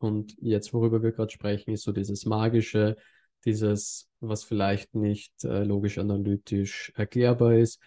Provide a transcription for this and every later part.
Und jetzt, worüber wir gerade sprechen, ist so dieses Magische, dieses, was vielleicht nicht äh, logisch analytisch erklärbar ist.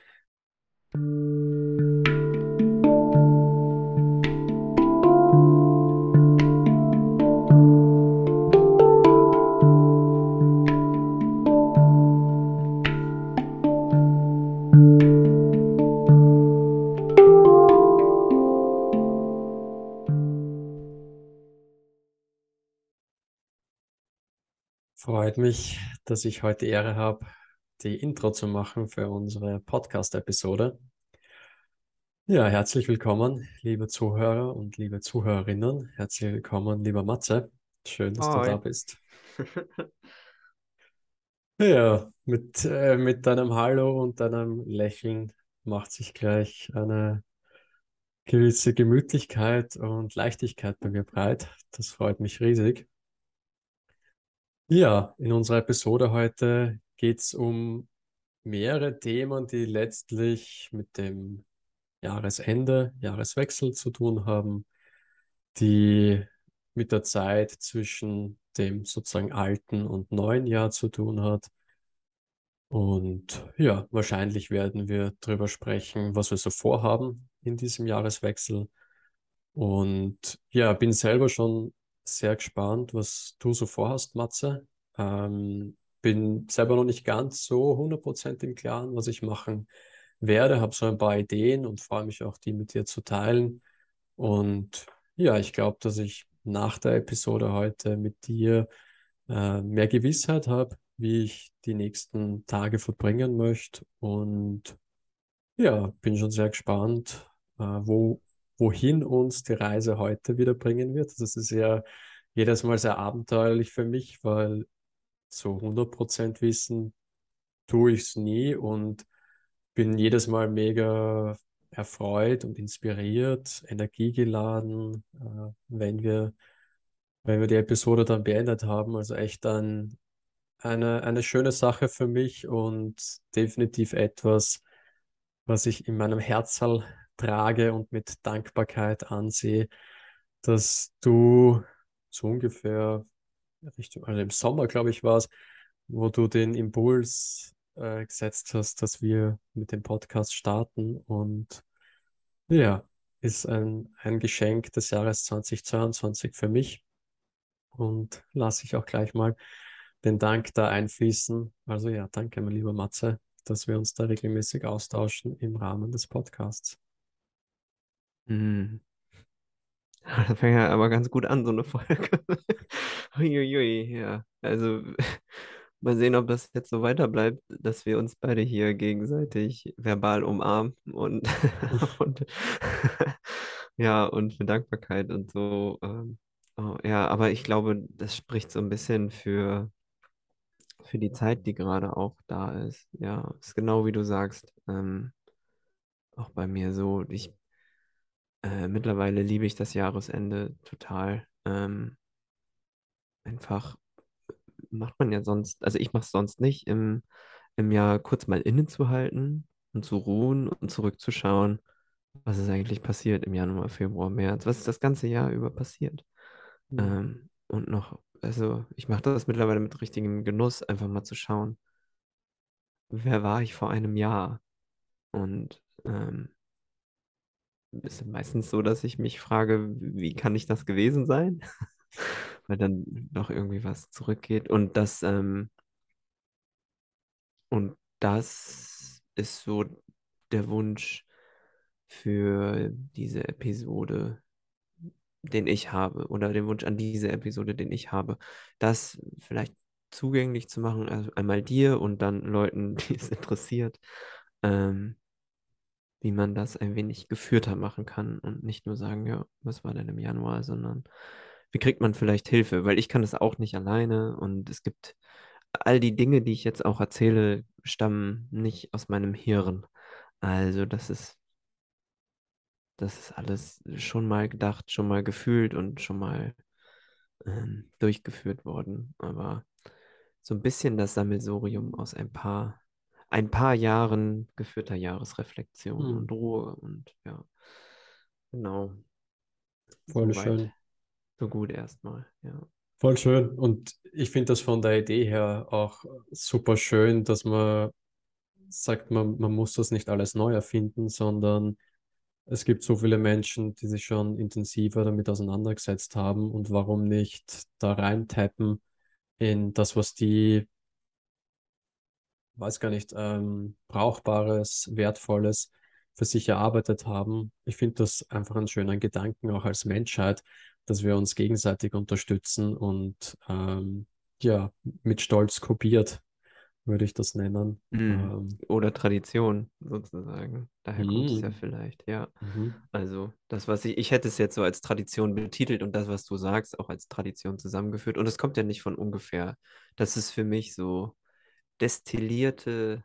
Freut mich, dass ich heute Ehre habe, die Intro zu machen für unsere Podcast-Episode. Ja, herzlich willkommen, liebe Zuhörer und liebe Zuhörerinnen. Herzlich willkommen, lieber Matze. Schön, dass du da bist. Ja, mit, äh, mit deinem Hallo und deinem Lächeln macht sich gleich eine gewisse Gemütlichkeit und Leichtigkeit bei mir breit. Das freut mich riesig. Ja, in unserer Episode heute geht es um mehrere Themen, die letztlich mit dem Jahresende, Jahreswechsel zu tun haben, die mit der Zeit zwischen dem sozusagen alten und neuen Jahr zu tun hat. Und ja, wahrscheinlich werden wir darüber sprechen, was wir so vorhaben in diesem Jahreswechsel. Und ja, bin selber schon sehr gespannt, was du so vorhast, Matze. Ähm, bin selber noch nicht ganz so 100% im Klaren, was ich machen werde, habe so ein paar Ideen und freue mich auch, die mit dir zu teilen. Und ja, ich glaube, dass ich nach der Episode heute mit dir äh, mehr Gewissheit habe, wie ich die nächsten Tage verbringen möchte. Und ja, bin schon sehr gespannt, äh, wo, wohin uns die Reise heute wieder bringen wird. Das ist ja jedes Mal sehr abenteuerlich für mich, weil so 100% wissen tue ich es nie und bin jedes Mal mega erfreut und inspiriert, energiegeladen, äh, wenn wir, wenn wir die Episode dann beendet haben. Also echt ein, eine, eine schöne Sache für mich und definitiv etwas, was ich in meinem Herzal trage und mit Dankbarkeit ansehe, dass du so ungefähr Richtung, also im Sommer, glaube ich, war es, wo du den Impuls äh, gesetzt hast, dass wir mit dem Podcast starten. Und ja, ist ein, ein Geschenk des Jahres 2022 für mich. Und lasse ich auch gleich mal den Dank da einfließen. Also ja, danke, mein lieber Matze, dass wir uns da regelmäßig austauschen im Rahmen des Podcasts. Mhm. Das fängt ja aber ganz gut an, so eine Folge. Uiuiui, ja. Also mal sehen, ob das jetzt so weiter bleibt, dass wir uns beide hier gegenseitig verbal umarmen und, und ja, und für Dankbarkeit und so. Ähm, oh, ja, aber ich glaube, das spricht so ein bisschen für, für die Zeit, die gerade auch da ist. Ja, ist genau wie du sagst. Ähm, auch bei mir so. Ich äh, mittlerweile liebe ich das Jahresende total. Ähm, einfach macht man ja sonst, also ich mache es sonst nicht, im, im Jahr kurz mal innezuhalten und zu ruhen und zurückzuschauen, was ist eigentlich passiert im Januar, Februar, März, was ist das ganze Jahr über passiert. Mhm. Ähm, und noch, also ich mache das mittlerweile mit richtigem Genuss, einfach mal zu schauen, wer war ich vor einem Jahr? Und ähm, ist meistens so, dass ich mich frage, wie kann ich das gewesen sein? Weil dann noch irgendwie was zurückgeht. Und das, ähm, und das ist so der Wunsch für diese Episode, den ich habe, oder den Wunsch an diese Episode, den ich habe, das vielleicht zugänglich zu machen, also einmal dir und dann Leuten, die es interessiert. Ähm, wie man das ein wenig geführter machen kann und nicht nur sagen, ja, was war denn im Januar, sondern wie kriegt man vielleicht Hilfe? Weil ich kann das auch nicht alleine und es gibt all die Dinge, die ich jetzt auch erzähle, stammen nicht aus meinem Hirn. Also das ist, das ist alles schon mal gedacht, schon mal gefühlt und schon mal ähm, durchgeführt worden. Aber so ein bisschen das Sammelsurium aus ein paar ein paar Jahren geführter Jahresreflexion hm. und Ruhe und ja, genau. Voll schön. so gut erstmal, ja. Voll schön. Und ich finde das von der Idee her auch super schön, dass man sagt, man, man muss das nicht alles neu erfinden, sondern es gibt so viele Menschen, die sich schon intensiver damit auseinandergesetzt haben und warum nicht da reintappen in das, was die, weiß gar nicht, ähm, Brauchbares, Wertvolles für sich erarbeitet haben. Ich finde das einfach einen schönen Gedanken auch als Menschheit, dass wir uns gegenseitig unterstützen und ähm, ja, mit Stolz kopiert, würde ich das nennen. Mm. Ähm, Oder Tradition sozusagen. Daher kommt es ja mm, vielleicht, ja. mhm. Also das, was ich, ich hätte es jetzt so als Tradition betitelt und das, was du sagst, auch als Tradition zusammengeführt. Und es kommt ja nicht von ungefähr. Das ist für mich so destillierte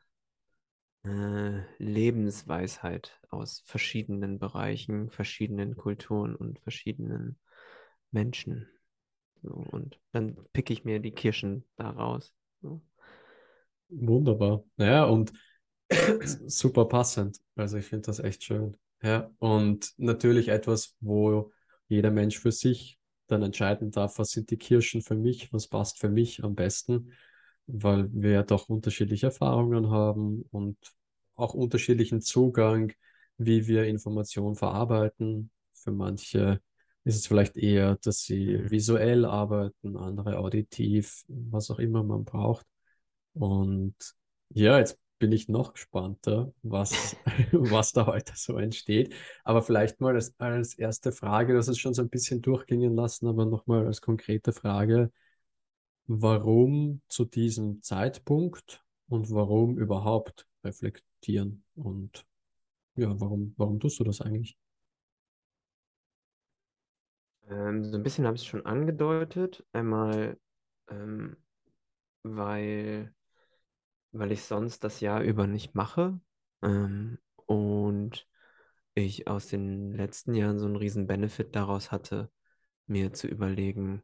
äh, Lebensweisheit aus verschiedenen Bereichen, verschiedenen Kulturen und verschiedenen Menschen. So, und dann picke ich mir die Kirschen daraus. So. Wunderbar. Ja, und super passend. Also ich finde das echt schön. Ja, und natürlich etwas, wo jeder Mensch für sich dann entscheiden darf, was sind die Kirschen für mich, was passt für mich am besten, weil wir ja doch unterschiedliche Erfahrungen haben und auch unterschiedlichen Zugang, wie wir Informationen verarbeiten. Für manche ist es vielleicht eher, dass sie visuell arbeiten, andere auditiv, was auch immer man braucht. Und ja, jetzt bin ich noch gespannter, was, was da heute so entsteht. Aber vielleicht mal als, als erste Frage, das ist schon so ein bisschen durchgingen lassen, aber nochmal als konkrete Frage, warum zu diesem Zeitpunkt und warum überhaupt reflektieren? Und ja, warum, warum tust du das eigentlich? Ähm, so ein bisschen habe ich es schon angedeutet. Einmal, ähm, weil, weil ich sonst das Jahr über nicht mache. Ähm, und ich aus den letzten Jahren so einen riesen Benefit daraus hatte, mir zu überlegen,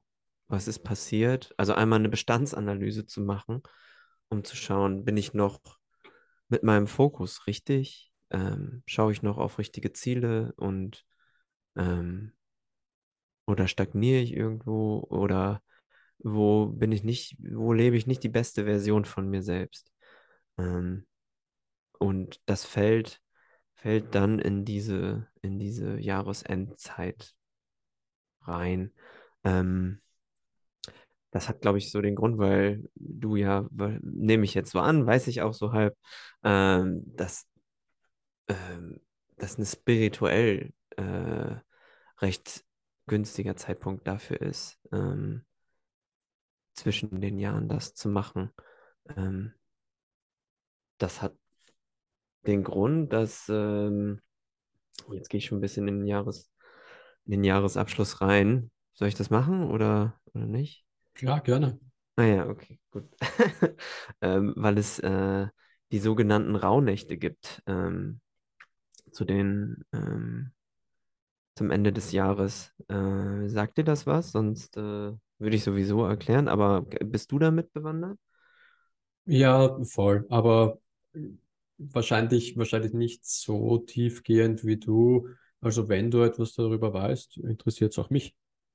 was ist passiert. Also einmal eine Bestandsanalyse zu machen, um zu schauen, bin ich noch mit meinem Fokus richtig? Ähm, schaue ich noch auf richtige Ziele und ähm, oder stagniere ich irgendwo oder wo bin ich nicht, wo lebe ich nicht die beste Version von mir selbst? Ähm, und das fällt, fällt dann in diese, in diese Jahresendzeit rein. Ähm, das hat, glaube ich, so den Grund, weil du ja, nehme ich jetzt so an, weiß ich auch so halb, ähm, dass, ähm, das eine spirituell äh, recht günstiger Zeitpunkt dafür ist, ähm, zwischen den Jahren das zu machen. Ähm, das hat den Grund, dass, ähm, jetzt gehe ich schon ein bisschen in den Jahres, in den Jahresabschluss rein. Soll ich das machen oder, oder nicht? Klar, gerne. Ah ja, okay, gut. Ähm, weil es äh, die sogenannten Rauhnächte gibt, ähm, zu den, ähm, zum Ende des Jahres. Äh, sagt dir das was? Sonst äh, würde ich sowieso erklären, aber bist du damit bewandert? Ja, voll. Aber wahrscheinlich, wahrscheinlich nicht so tiefgehend wie du. Also wenn du etwas darüber weißt, interessiert es auch mich,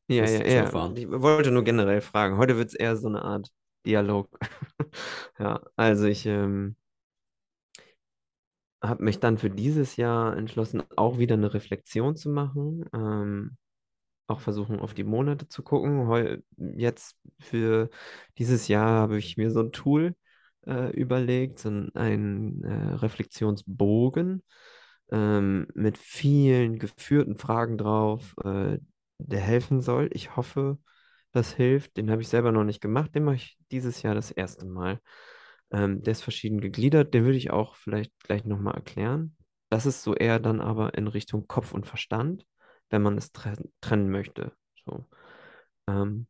Ja, ja, ja. erfahren. Ich wollte nur generell fragen. Heute wird es eher so eine Art Dialog. Ja, also ich ähm, habe mich dann für dieses Jahr entschlossen, auch wieder eine Reflexion zu machen. Ähm, auch versuchen, auf die Monate zu gucken. Heu jetzt für dieses Jahr habe ich mir so ein Tool äh, überlegt, so ein, ein äh, Reflexionsbogen ähm, mit vielen geführten Fragen drauf, äh, der helfen soll. Ich hoffe, das hilft. Den habe ich selber noch nicht gemacht. Den mache ich dieses Jahr das erste Mal. Ähm, der ist verschieden gegliedert. Den würde ich auch vielleicht gleich nochmal erklären. Das ist so eher dann aber in Richtung Kopf und Verstand wenn man es tren trennen möchte. So. Ähm,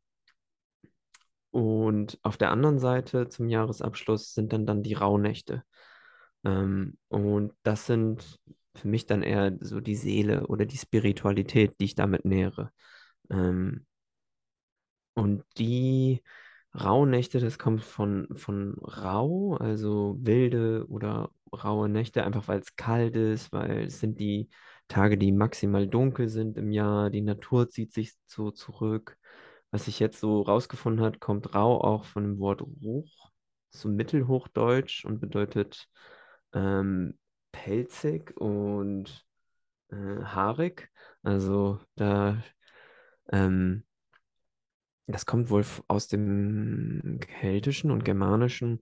und auf der anderen Seite zum Jahresabschluss sind dann, dann die Rauhnächte. Ähm, und das sind für mich dann eher so die Seele oder die Spiritualität, die ich damit nähere. Ähm, und die Rauhnächte, das kommt von, von rau, also wilde oder raue Nächte, einfach weil es kalt ist, weil es sind die Tage, die maximal dunkel sind im Jahr. Die Natur zieht sich so zurück. Was sich jetzt so rausgefunden hat, kommt rau auch von dem Wort Ruch, so Mittelhochdeutsch und bedeutet ähm, pelzig und äh, haarig. Also da ähm, das kommt wohl aus dem Keltischen und Germanischen,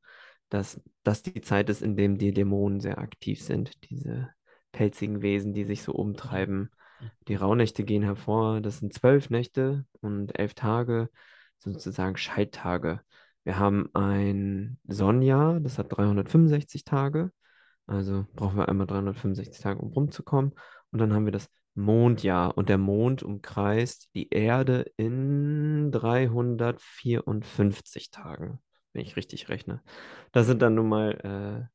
dass das die Zeit ist, in dem die Dämonen sehr aktiv sind, diese pelzigen Wesen, die sich so umtreiben. Die Rauhnächte gehen hervor, das sind zwölf Nächte und elf Tage, sozusagen Schalttage. Wir haben ein Sonnenjahr, das hat 365 Tage, also brauchen wir einmal 365 Tage, um rumzukommen. Und dann haben wir das Mondjahr und der Mond umkreist die Erde in 354 Tagen, wenn ich richtig rechne. Das sind dann nun mal äh,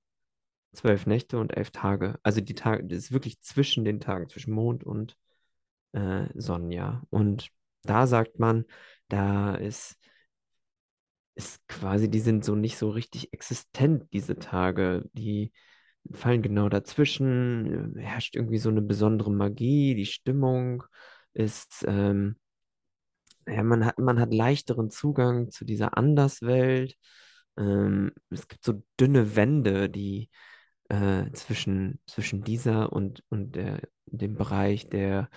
zwölf Nächte und elf Tage. Also die Tage, das ist wirklich zwischen den Tagen, zwischen Mond und äh, Sonnenjahr. Und da sagt man, da ist, ist quasi, die sind so nicht so richtig existent, diese Tage. Die fallen genau dazwischen, äh, herrscht irgendwie so eine besondere Magie, die Stimmung ist, ähm, ja, man hat, man hat leichteren Zugang zu dieser Anderswelt. Ähm, es gibt so dünne Wände, die äh, zwischen, zwischen dieser und, und der, dem Bereich der,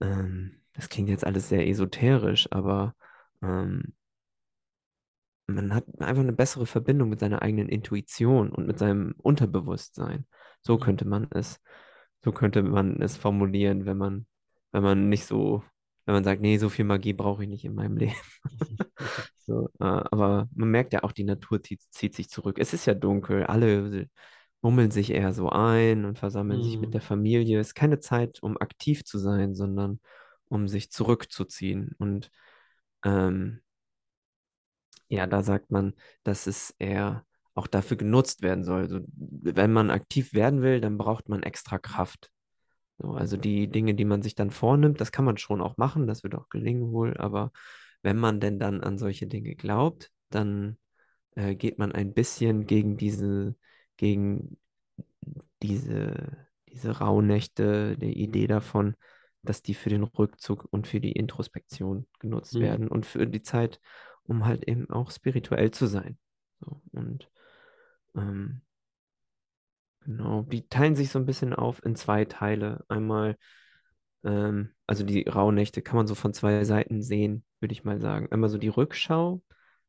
ähm, das klingt jetzt alles sehr esoterisch, aber ähm, man hat einfach eine bessere Verbindung mit seiner eigenen Intuition und mit seinem Unterbewusstsein. So Mhm. könnte man es, so könnte man es formulieren, wenn man, wenn man nicht so, wenn man sagt, nee, so viel Magie brauche ich nicht in meinem Leben. So, äh, aber man merkt ja auch, die Natur zieht, zieht sich zurück. Es ist ja dunkel, alle mummeln sich eher so ein und versammeln sich mit Mhm. der Familie. Es ist keine Zeit, um aktiv zu sein, sondern um sich zurückzuziehen. Und ähm, ja, da sagt man, dass es eher auch dafür genutzt werden soll. Also, wenn man aktiv werden will, dann braucht man extra Kraft. So, also die Dinge, die man sich dann vornimmt, das kann man schon auch machen, das wird auch gelingen wohl, aber wenn man denn dann an solche Dinge glaubt, dann äh, geht man ein bisschen gegen diese, gegen diese, diese Rauhnächte, die Idee davon, dass die für den Rückzug und für die Introspektion genutzt Mhm. werden und für die Zeit, um halt eben auch spirituell zu sein. So, und ähm, genau, die teilen sich so ein bisschen auf in zwei Teile. Einmal ähm, also die Rauhnächte kann man so von zwei Seiten sehen, würde ich mal sagen. Einmal so die Rückschau,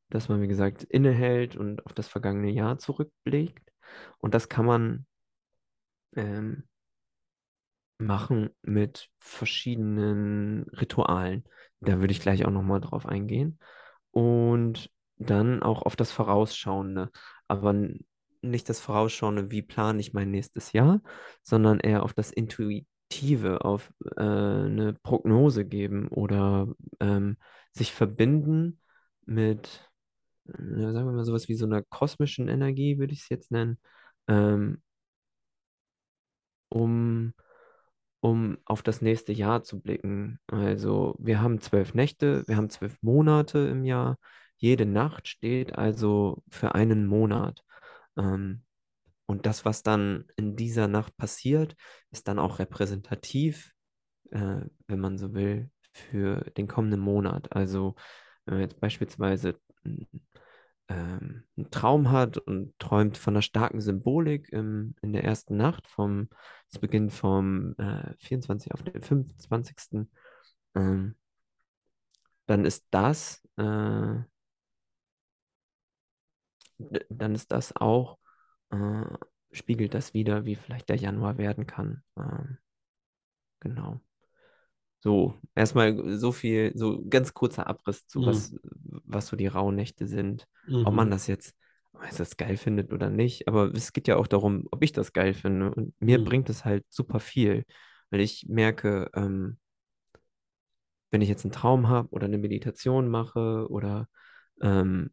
dass man, wie gesagt, innehält und auf das vergangene Jahr zurückblickt. Und das kann man ähm, machen mit verschiedenen Ritualen. Da würde ich gleich auch nochmal drauf eingehen. Und dann auch auf das Vorausschauende. Aber nicht das Vorausschauende, wie plane ich mein nächstes Jahr, sondern eher auf das Intuitive, auf äh, eine Prognose geben oder ähm, sich verbinden mit, äh, sagen wir mal, sowas wie so einer kosmischen Energie, würde ich es jetzt nennen, ähm, um um auf das nächste Jahr zu blicken. Also wir haben zwölf Nächte, wir haben zwölf Monate im Jahr. Jede Nacht steht also für einen Monat. Ähm, und das, was dann in dieser Nacht passiert, ist dann auch repräsentativ, äh, wenn man so will, für den kommenden Monat. Also wenn man jetzt beispielsweise ähm, einen Traum hat und träumt von einer starken Symbolik im, in der ersten Nacht, vom, es beginnt vom äh, 24. auf den 25. Ähm, dann ist das, äh, dann ist das auch, äh, spiegelt das wieder, wie vielleicht der Januar werden kann. Ähm, genau. So, erstmal so viel, so ganz kurzer Abriss zu Mhm. was, was so die Rauhnächte sind. Ob man Mhm. das jetzt, ob man das geil findet oder nicht, aber es geht ja auch darum, ob ich das geil finde. Und mir Mhm. bringt es halt super viel, weil ich merke, ähm, wenn ich jetzt einen Traum habe oder eine Meditation mache oder ähm,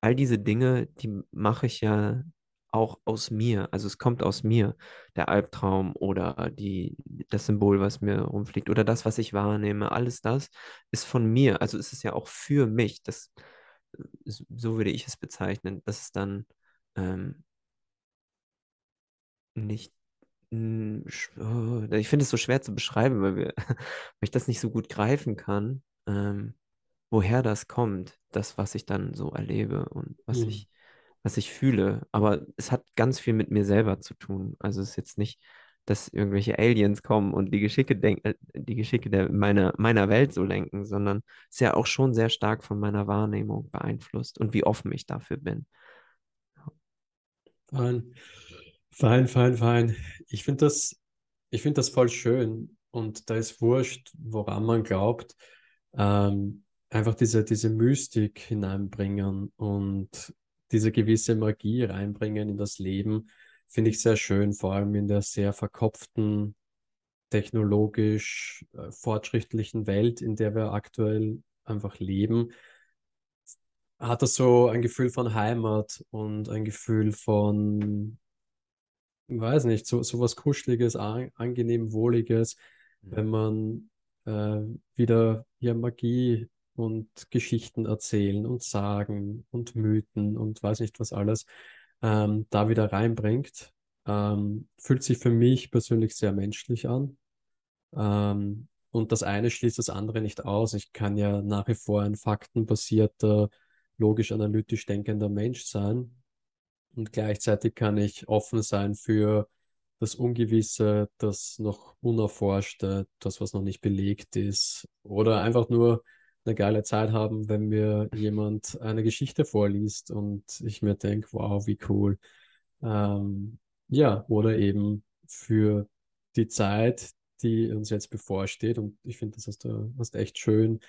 all diese Dinge, die mache ich ja auch aus mir. Also es kommt aus mir, der Albtraum oder die, das Symbol, was mir rumfliegt oder das, was ich wahrnehme, alles das ist von mir. Also es ist ja auch für mich. Das, so so würde ich es bezeichnen. Das ist dann ähm, nicht. sch- oh, ich finde es so schwer zu beschreiben, weil wir, weil ich das nicht so gut greifen kann, ähm, woher das kommt, das, was ich dann so erlebe und was Hm. ich, was ich fühle. Aber es hat ganz viel mit mir selber zu tun. Also es ist jetzt nicht, dass irgendwelche Aliens kommen und die Geschicke äh, die Geschicke der, meiner, meiner Welt so lenken, sondern es ist ja auch schon sehr stark von meiner Wahrnehmung beeinflusst und wie offen ich dafür bin. Fein, fein, fein, fein. Ich finde das, ich finde das voll schön und da ist wurscht, woran man glaubt. Ähm, einfach diese, diese Mystik hineinbringen und diese gewisse Magie reinbringen in das Leben, finde ich sehr schön, vor allem in der sehr verkopften, technologisch äh, fortschrittlichen Welt, in der wir aktuell einfach leben. Hat das so ein Gefühl von Heimat und ein Gefühl von weiß nicht, so, so was Kuscheliges, an, angenehm Wohliges, Mhm. wenn man äh, wieder ja Magie und Geschichten erzählen und sagen und Mythen und weiß nicht was alles ähm, da wieder reinbringt. Ähm, fühlt sich für mich persönlich sehr menschlich an. Ähm, und das eine schließt das andere nicht aus. Ich kann ja nach wie vor ein faktenbasierter, logisch-analytisch denkender Mensch sein. Und gleichzeitig kann ich offen sein für das Ungewisse, das noch Unerforschte, das, was noch nicht belegt ist. Oder einfach nur eine geile Zeit haben, wenn mir jemand eine Geschichte vorliest und ich mir denke, wow, wie cool. Ähm, ja, oder eben für die Zeit, die uns jetzt bevorsteht. Und ich finde, das hast du hast echt schön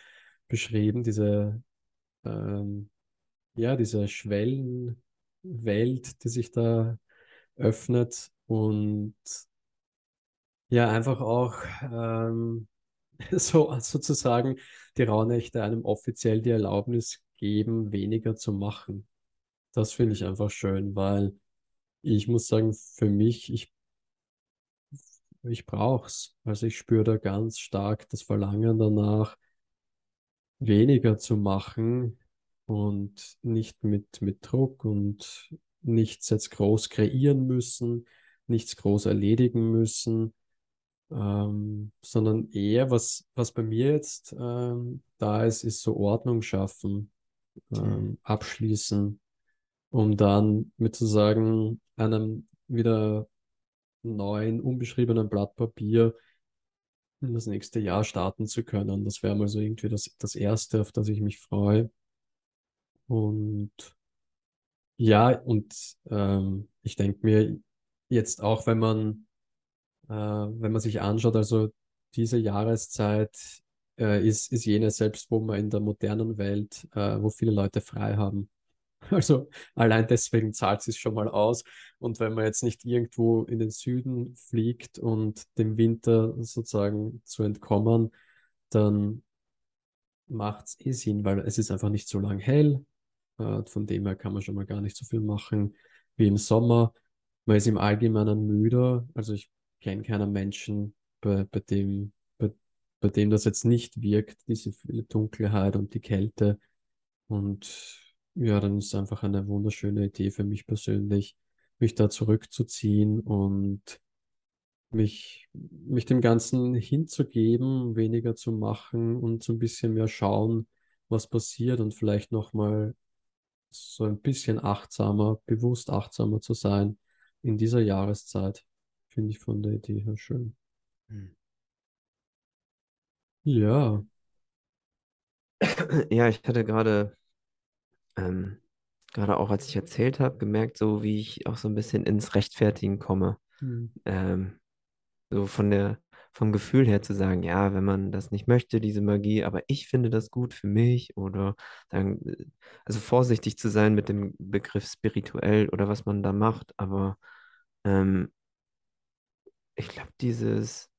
beschrieben, diese ähm, ja, diese Schwellenwelt, die sich da öffnet und ja, einfach auch ähm, so sozusagen die Rauhnächte einem offiziell die Erlaubnis geben, weniger zu machen. Das finde ich einfach schön, weil ich muss sagen, für mich, ich, ich brauch's. Also ich spüre da ganz stark das Verlangen danach, weniger zu machen und nicht mit, mit Druck und nichts jetzt groß kreieren müssen, nichts groß erledigen müssen, ähm, sondern eher, was, was bei mir jetzt ähm, da ist, ist so Ordnung schaffen, Mhm. ähm, abschließen, um dann mit zu sagen, einem wieder neuen, unbeschriebenen Blatt Papier in das nächste Jahr starten zu können. Das wäre mal so irgendwie das, das Erste, auf das ich mich freue. Und ja, und ähm, ich denke mir jetzt auch, wenn man, wenn man sich anschaut, also diese Jahreszeit äh, ist, ist jene selbst, wo man in der modernen Welt, äh, wo viele Leute frei haben. Also allein deswegen zahlt es sich schon mal aus. Und wenn man jetzt nicht irgendwo in den Süden fliegt und dem Winter sozusagen zu entkommen, dann macht es eh Sinn, weil es ist einfach nicht so lang hell. Äh, von dem her kann man schon mal gar nicht so viel machen wie im Sommer. Man ist im Allgemeinen müder. Also ich kenne keinen Menschen, bei, bei dem, bei, bei dem das jetzt nicht wirkt, diese Dunkelheit und die Kälte. Und ja, dann ist es einfach eine wunderschöne Idee für mich persönlich, mich da zurückzuziehen und mich, mich dem Ganzen hinzugeben, weniger zu machen und so ein bisschen mehr schauen, was passiert und vielleicht nochmal so ein bisschen achtsamer, bewusst achtsamer zu sein in dieser Jahreszeit. Finde ich von der Idee her schön. Mhm. Ja, Ja, ich hatte gerade, ähm, gerade auch als ich erzählt habe, gemerkt, so wie ich auch so ein bisschen ins Rechtfertigen komme. hm, Ähm, so von der, vom Gefühl her zu sagen, ja, wenn man das nicht möchte, diese Magie, aber ich finde das gut für mich oder dann, äh, also vorsichtig zu sein mit dem Begriff spirituell oder was man da macht, aber ähm, ich glaube, dieses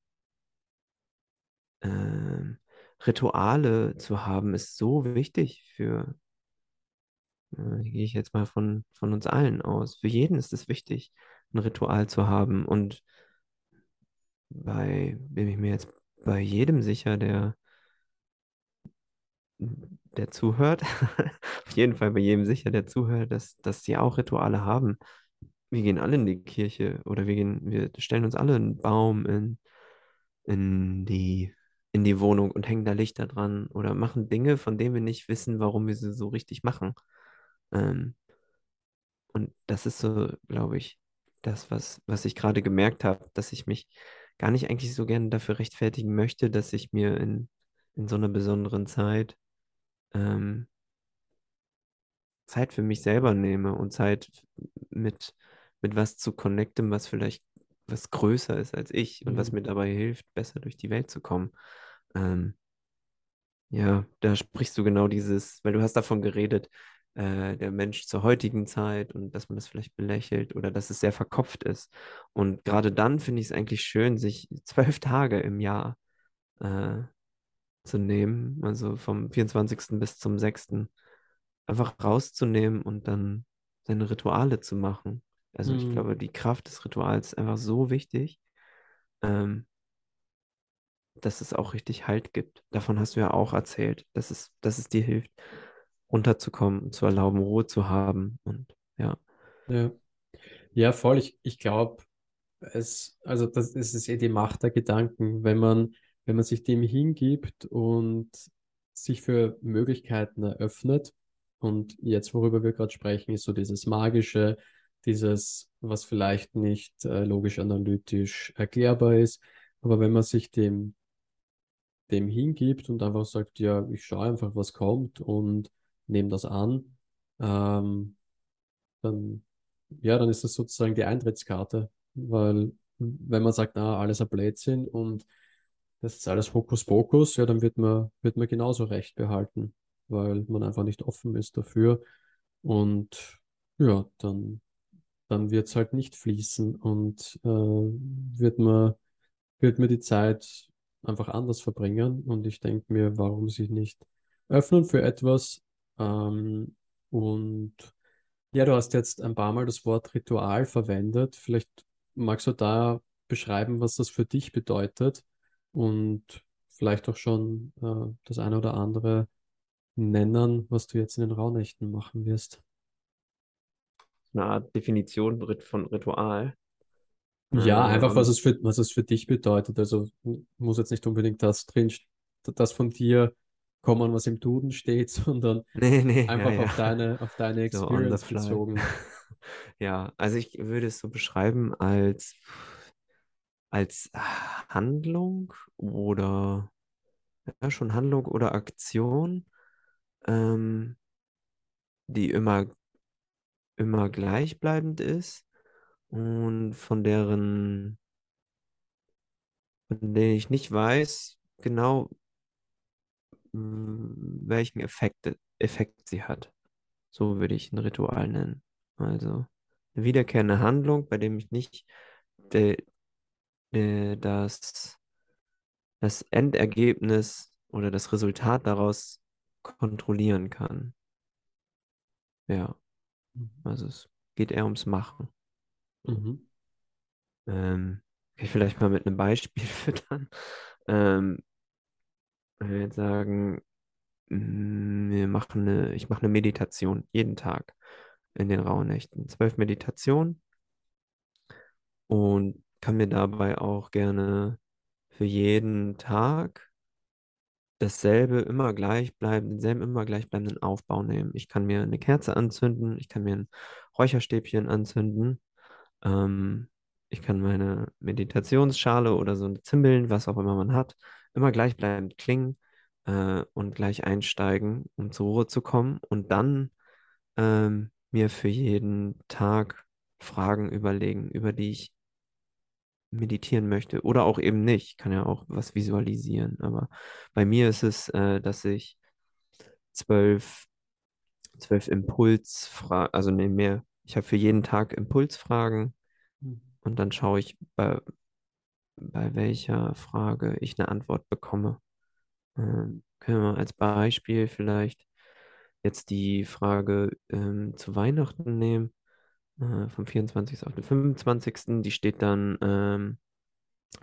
ähm, Rituale zu haben, ist so wichtig für, äh, gehe ich jetzt mal von, von uns allen aus. Für jeden ist es wichtig, ein Ritual zu haben und bei, bin ich mir jetzt bei jedem sicher, der der zuhört, auf jeden Fall bei jedem sicher, der zuhört, dass, dass sie auch Rituale haben. Wir gehen alle in die Kirche oder wir gehen, wir stellen uns alle einen Baum in, in die, in die Wohnung und hängen da Lichter dran oder machen Dinge, von denen wir nicht wissen, warum wir sie so richtig machen. Ähm, und das ist so, glaube ich, das, was, was ich gerade gemerkt habe, dass ich mich gar nicht eigentlich so gerne dafür rechtfertigen möchte, dass ich mir in, in so einer besonderen Zeit ähm, Zeit für mich selber nehme und Zeit mit, mit was zu connecten, was vielleicht was größer ist als ich und was Mhm. mir dabei hilft, besser durch die Welt zu kommen. Ähm, ja, da sprichst du genau dieses, weil du hast davon geredet, äh, der Mensch zur heutigen Zeit und dass man das vielleicht belächelt oder dass es sehr verkopft ist. Und gerade dann finde ich es eigentlich schön, sich zwölf Tage im Jahr äh, zu nehmen, also vom 24. bis zum 6. einfach rauszunehmen und dann seine Rituale zu machen. Also ich Mhm. glaube, die Kraft des Rituals ist einfach so wichtig, ähm, dass es auch richtig Halt gibt. Davon hast du ja auch erzählt, dass es, dass es dir hilft, runterzukommen zu erlauben, Ruhe zu haben. Und ja, Ja. Ja, voll. Ich, ich glaube, es, also das, das ist eh die Macht der Gedanken, wenn man, wenn man sich dem hingibt und sich für Möglichkeiten eröffnet. Und jetzt, worüber wir gerade sprechen, ist so dieses Magische, dieses, was vielleicht nicht äh, logisch analytisch erklärbar ist. Aber wenn man sich dem, dem hingibt und einfach sagt, ja, ich schaue einfach, was kommt und nehme das an, ähm, dann, ja, dann ist das sozusagen die Eintrittskarte. Weil wenn man sagt, na, alles ein Blödsinn und das ist alles Hokuspokus, ja, dann wird man, wird man genauso recht behalten, weil man einfach nicht offen ist dafür. Und ja, dann, dann wird es halt nicht fließen und äh, wird man, wird die Zeit einfach anders verbringen. Und ich denke mir, warum sich nicht öffnen für etwas ähm, und ja, du hast jetzt ein paar Mal das Wort Ritual verwendet. Vielleicht magst du da beschreiben, was das für dich bedeutet und vielleicht auch schon äh, das eine oder andere nennen, was du jetzt in den Rauhnächten machen wirst. Eine Art Definition von Ritual. Ja, einfach was Ähm, es für, was es für dich bedeutet. Also muss jetzt nicht unbedingt das drin, das von dir kommen, was im Duden steht, sondern nee, nee, ja, einfach ja. auf deine, auf deine So Experience fly. bezogen. Ja, also ich würde es so beschreiben als, als Handlung oder ja, schon Handlung oder Aktion, ähm, die immer, immer gleichbleibend ist und von deren, von denen ich nicht weiß, genau, welchen Effekt, Effekt sie hat. So würde ich ein Ritual nennen. Also eine wiederkehrende Handlung, bei dem ich nicht de, de, das, das Endergebnis oder das Resultat daraus kontrollieren kann. Ja, also es geht eher ums Machen. Mhm. Ähm, ich vielleicht mal mit einem Beispiel füttern. Ähm, wir jetzt sagen, mm, wir machen eine, ich mache eine Meditation jeden Tag in den Rauhnächten. Zwölf Meditationen und kann mir dabei auch gerne für jeden Tag dasselbe, immer gleichbleibend, denselben immer gleichbleibenden Aufbau nehmen. Ich kann mir eine Kerze anzünden, ich kann mir ein Räucherstäbchen anzünden, ähm, ich kann meine Meditationsschale oder so eine Zimbeln, was auch immer man hat, immer gleichbleibend klingen äh, und gleich einsteigen, um zur Ruhe zu kommen und dann ähm, mir für jeden Tag Fragen überlegen, über die ich meditieren möchte oder auch eben nicht. Ich kann ja auch was visualisieren, aber bei mir ist es, äh, dass ich zwölf, zwölf Impulsfragen, also nee, mehr. Ich habe für jeden Tag Impulsfragen und dann schaue ich, bei, bei welcher Frage ich eine Antwort bekomme. Ähm, können wir als Beispiel vielleicht jetzt die Frage ähm, zu Weihnachten nehmen, äh, vom 24. auf den 25. Die steht dann ähm,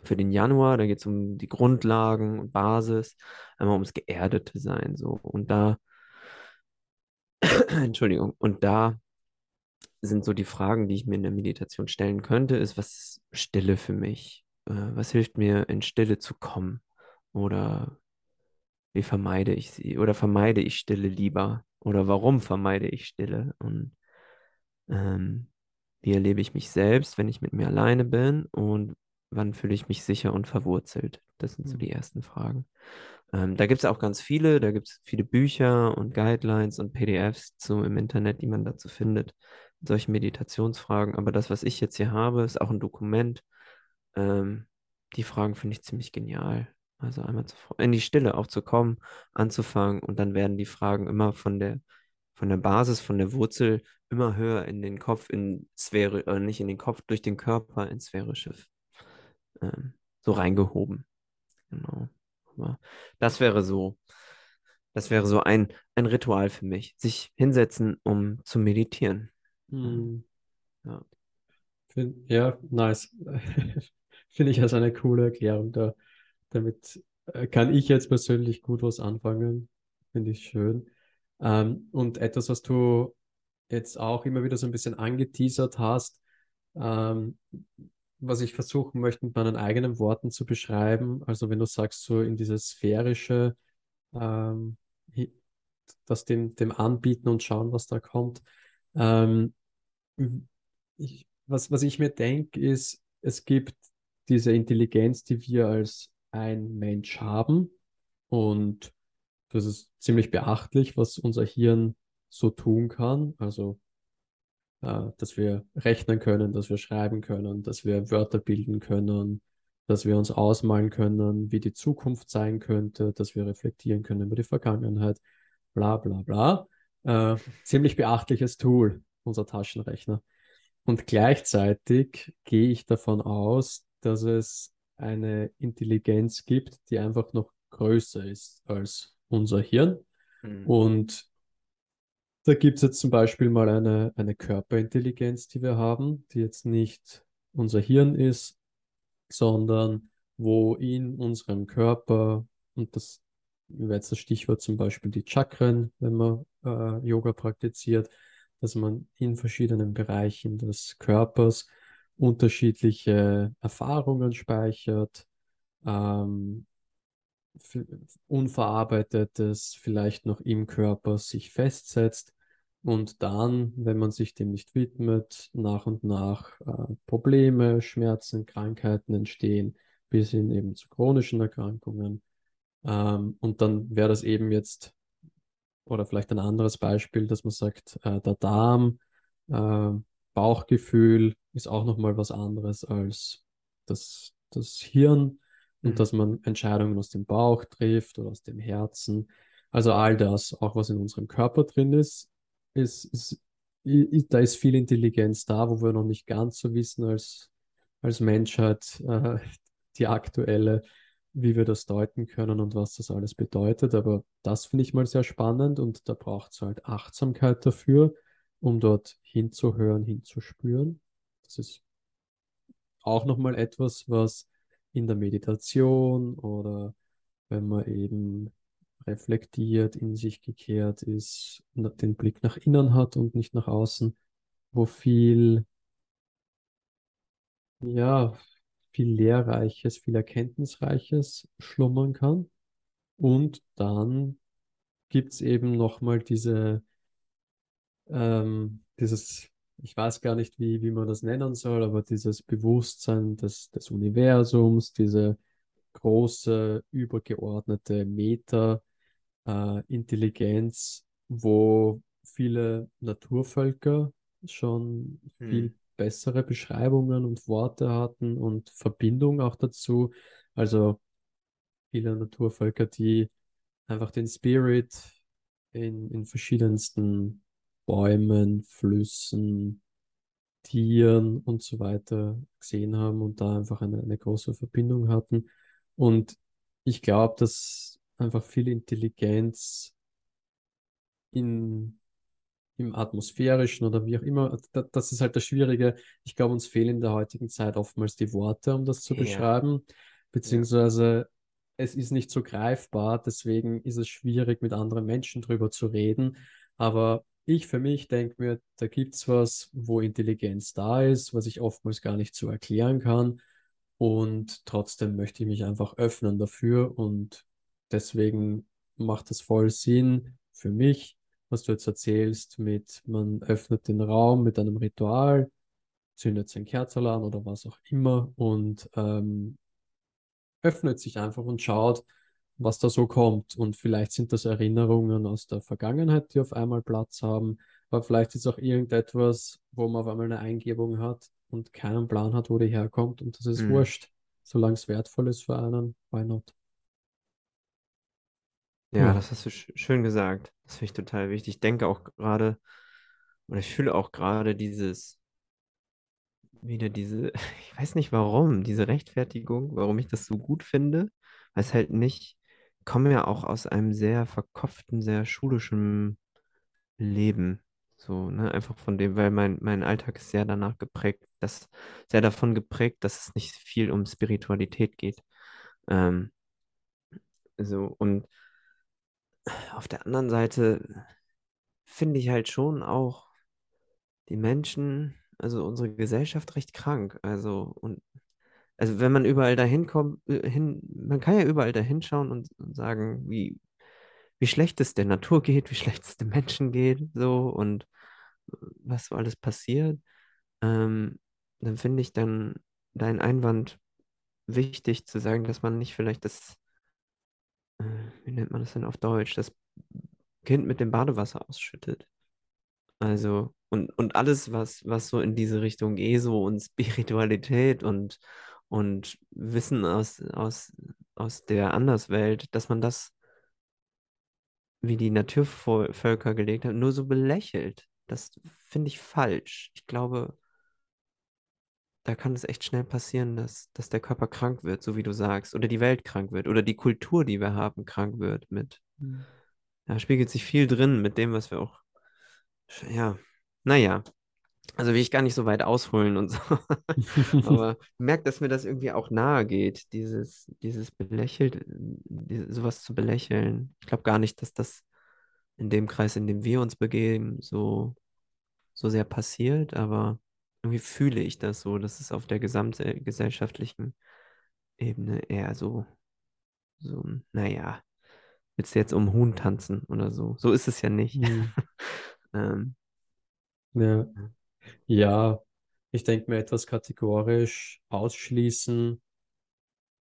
für den Januar. Da geht es um die Grundlagen und Basis, einmal ums geerdete Sein so. Und da, Entschuldigung, und da sind so die Fragen, die ich mir in der Meditation stellen könnte, ist, was ist Stille für mich? Äh, was hilft mir, in Stille zu kommen? Oder wie vermeide ich sie? Oder vermeide ich Stille lieber? Oder warum vermeide ich Stille? Und ähm, wie erlebe ich mich selbst, wenn ich mit mir alleine bin? Und wann fühle ich mich sicher und verwurzelt? Das sind so Hm. die ersten Fragen. Ähm, da gibt es auch ganz viele, da gibt es viele Bücher und Guidelines und PDFs zu, im Internet, die man dazu findet, mit solchen Meditationsfragen. Aber das, was ich jetzt hier habe, ist auch ein Dokument. Ähm, die Fragen finde ich ziemlich genial. Also einmal zu, in die Stille auch zu kommen, anzufangen und dann werden die Fragen immer von der, von der Basis, von der Wurzel immer höher in den Kopf, in Sphäre, äh, nicht in den Kopf, durch den Körper ins sphärische ähm, so reingehoben. Genau. Aber das wäre so, das wäre so ein, ein Ritual für mich, sich hinsetzen, um zu meditieren. Hm. Ja. Find, ja, nice. Finde ich als eine coole Erklärung da. Damit äh, kann ich jetzt persönlich gut was anfangen. Finde ich schön. Ähm, und etwas, was du jetzt auch immer wieder so ein bisschen angeteasert hast, ähm, was ich versuchen möchte, mit meinen eigenen Worten zu beschreiben. Also wenn du sagst, so in dieses sphärische, ähm, das dem, dem anbieten und schauen, was da kommt. Ähm, ich, was, was ich mir denke, ist, es gibt diese Intelligenz, die wir als ein Mensch haben. Und das ist ziemlich beachtlich, was unser Hirn so tun kann. Also, äh, dass wir rechnen können, dass wir schreiben können, dass wir Wörter bilden können, dass wir uns ausmalen können, wie die Zukunft sein könnte, dass wir reflektieren können über die Vergangenheit, bla bla bla. Äh, ziemlich beachtliches Tool, unser Taschenrechner. Und gleichzeitig gehe ich davon aus, dass es eine Intelligenz gibt, die einfach noch größer ist als unser Hirn. Mhm. Und da gibt es jetzt zum Beispiel mal eine, eine Körperintelligenz, die wir haben, die jetzt nicht unser Hirn ist, sondern wo in unserem Körper, und das wäre jetzt das Stichwort zum Beispiel die Chakren, wenn man äh, Yoga praktiziert, dass man in verschiedenen Bereichen des Körpers unterschiedliche Erfahrungen speichert, ähm, Unverarbeitetes vielleicht noch im Körper sich festsetzt und dann, wenn man sich dem nicht widmet, nach und nach äh, Probleme, Schmerzen, Krankheiten entstehen, bis hin eben zu chronischen Erkrankungen. Ähm, und dann wäre das eben jetzt oder vielleicht ein anderes Beispiel, dass man sagt, äh, der Darm, äh, Bauchgefühl ist auch nochmal was anderes als das, das Hirn und Mhm. dass man Entscheidungen aus dem Bauch trifft oder aus dem Herzen. Also all das, auch was in unserem Körper drin ist, ist, ist, i- da ist viel Intelligenz da, wo wir noch nicht ganz so wissen als, als Menschheit, äh, die aktuelle wie wir das deuten können und was das alles bedeutet. Aber das finde ich mal sehr spannend und da braucht es halt Achtsamkeit dafür, um dort hinzuhören, hinzuspüren. Das ist auch nochmal etwas, was in der Meditation oder wenn man eben reflektiert, in sich gekehrt ist, den Blick nach innen hat und nicht nach außen, wo viel, ja, viel Lehrreiches, viel Erkenntnisreiches schlummern kann. Und dann gibt es eben nochmal diese, ähm, dieses, ich weiß gar nicht, wie, wie man das nennen soll, aber dieses Bewusstsein des, des Universums, diese große, übergeordnete Meta-Intelligenz, wo viele Naturvölker schon viel Mhm. bessere Beschreibungen und Worte hatten und Verbindung auch dazu. Also viele Naturvölker, die einfach den Spirit in, in verschiedensten Bäumen, Flüssen, Tieren und so weiter gesehen haben und da einfach eine, eine große Verbindung hatten. Und ich glaube, dass einfach viel Intelligenz in, im atmosphärischen oder wie auch immer, da, das ist halt das Schwierige. Ich glaube, uns fehlen in der heutigen Zeit oftmals die Worte, um das zu Ja. beschreiben, beziehungsweise es ist nicht so greifbar, deswegen ist es schwierig, mit anderen Menschen drüber zu reden. Aber ich für mich denke mir, da gibt es was, wo Intelligenz da ist, was ich oftmals gar nicht so erklären kann. Und trotzdem möchte ich mich einfach öffnen dafür. Und deswegen macht es voll Sinn für mich, was du jetzt erzählst, mit man öffnet den Raum mit einem Ritual, zündet sein Kerzerl an oder was auch immer und ähm, öffnet sich einfach und schaut, was da so kommt. Und vielleicht sind das Erinnerungen aus der Vergangenheit, die auf einmal Platz haben. Aber vielleicht ist auch irgendetwas, wo man auf einmal eine Eingebung hat und keinen Plan hat, wo die herkommt. Und das ist Hm. wurscht. Solange es wertvoll ist für einen, why not? Ja, Ja. das hast du sch schön gesagt. Das finde ich total wichtig. Ich denke auch gerade, oder ich fühle auch gerade dieses, wieder diese, ich weiß nicht warum, diese Rechtfertigung, warum ich das so gut finde, weil es halt nicht, ich komme ja auch aus einem sehr verkopften, sehr schulischen Leben. So, ne, einfach von dem, weil mein, mein Alltag ist sehr danach geprägt, dass, sehr davon geprägt, dass es nicht viel um Spiritualität geht. Ähm, so, und auf der anderen Seite finde ich halt schon auch die Menschen, also unsere Gesellschaft recht krank. Also, und also wenn man überall dahin kommt, äh, hin, man kann ja überall dahin schauen und, und sagen, wie, wie schlecht es der Natur geht, wie schlecht es den Menschen geht, so und äh, was so alles passiert. Ähm, dann finde ich dann deinen Einwand wichtig zu sagen, dass man nicht vielleicht das, äh, wie nennt man das denn auf Deutsch, das Kind mit dem Badewasser ausschüttet. Also, und, und alles, was, was so in diese Richtung ESO und Spiritualität und, und Wissen aus, aus, aus der Anderswelt, dass man das, wie die Naturvölker gelegt haben, nur so belächelt. Das finde ich falsch. Ich glaube, da kann es echt schnell passieren, dass, dass der Körper krank wird, so wie du sagst, oder die Welt krank wird, oder die Kultur, die wir haben, krank wird mit. Mhm. Da spiegelt sich viel drin mit dem, was wir auch, ja, naja. Also will ich gar nicht so weit ausholen und so. Aber ich merke, dass mir das irgendwie auch nahe geht, dieses, dieses belächelt, die- sowas zu belächeln. Ich glaube gar nicht, dass das in dem Kreis, in dem wir uns begeben, so, so sehr passiert, aber irgendwie fühle ich das so, dass es auf der gesamtgesellschaftlichen Ebene eher so, so, naja, willst du jetzt um Huhn tanzen oder so? So ist es ja nicht. Mhm. Ähm, Ja. Ja, ich denke mir etwas kategorisch ausschließen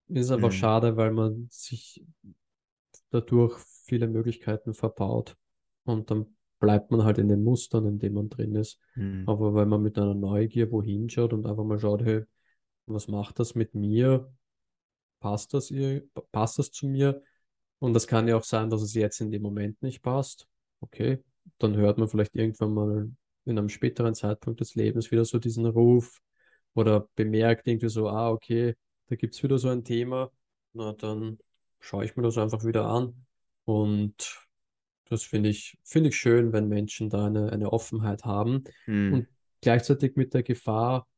ist einfach hm, schade, weil man sich dadurch viele Möglichkeiten verbaut und dann bleibt man halt in den Mustern, in denen man drin ist. hm, Aber wenn man mit einer Neugier wohin schaut und einfach mal schaut, hey, was macht das mit mir? Passt das ihr, passt das zu mir? Und das kann ja auch sein, dass es jetzt in dem Moment nicht passt. Okay, dann hört man vielleicht irgendwann mal in einem späteren Zeitpunkt des Lebens wieder so diesen Ruf oder bemerkt irgendwie so, ah, okay, da gibt es wieder so ein Thema. Na, dann schaue ich mir das einfach wieder an. Und das finde ich, finde ich schön, wenn Menschen da eine, eine Offenheit haben. hm, Und gleichzeitig mit der Gefahr,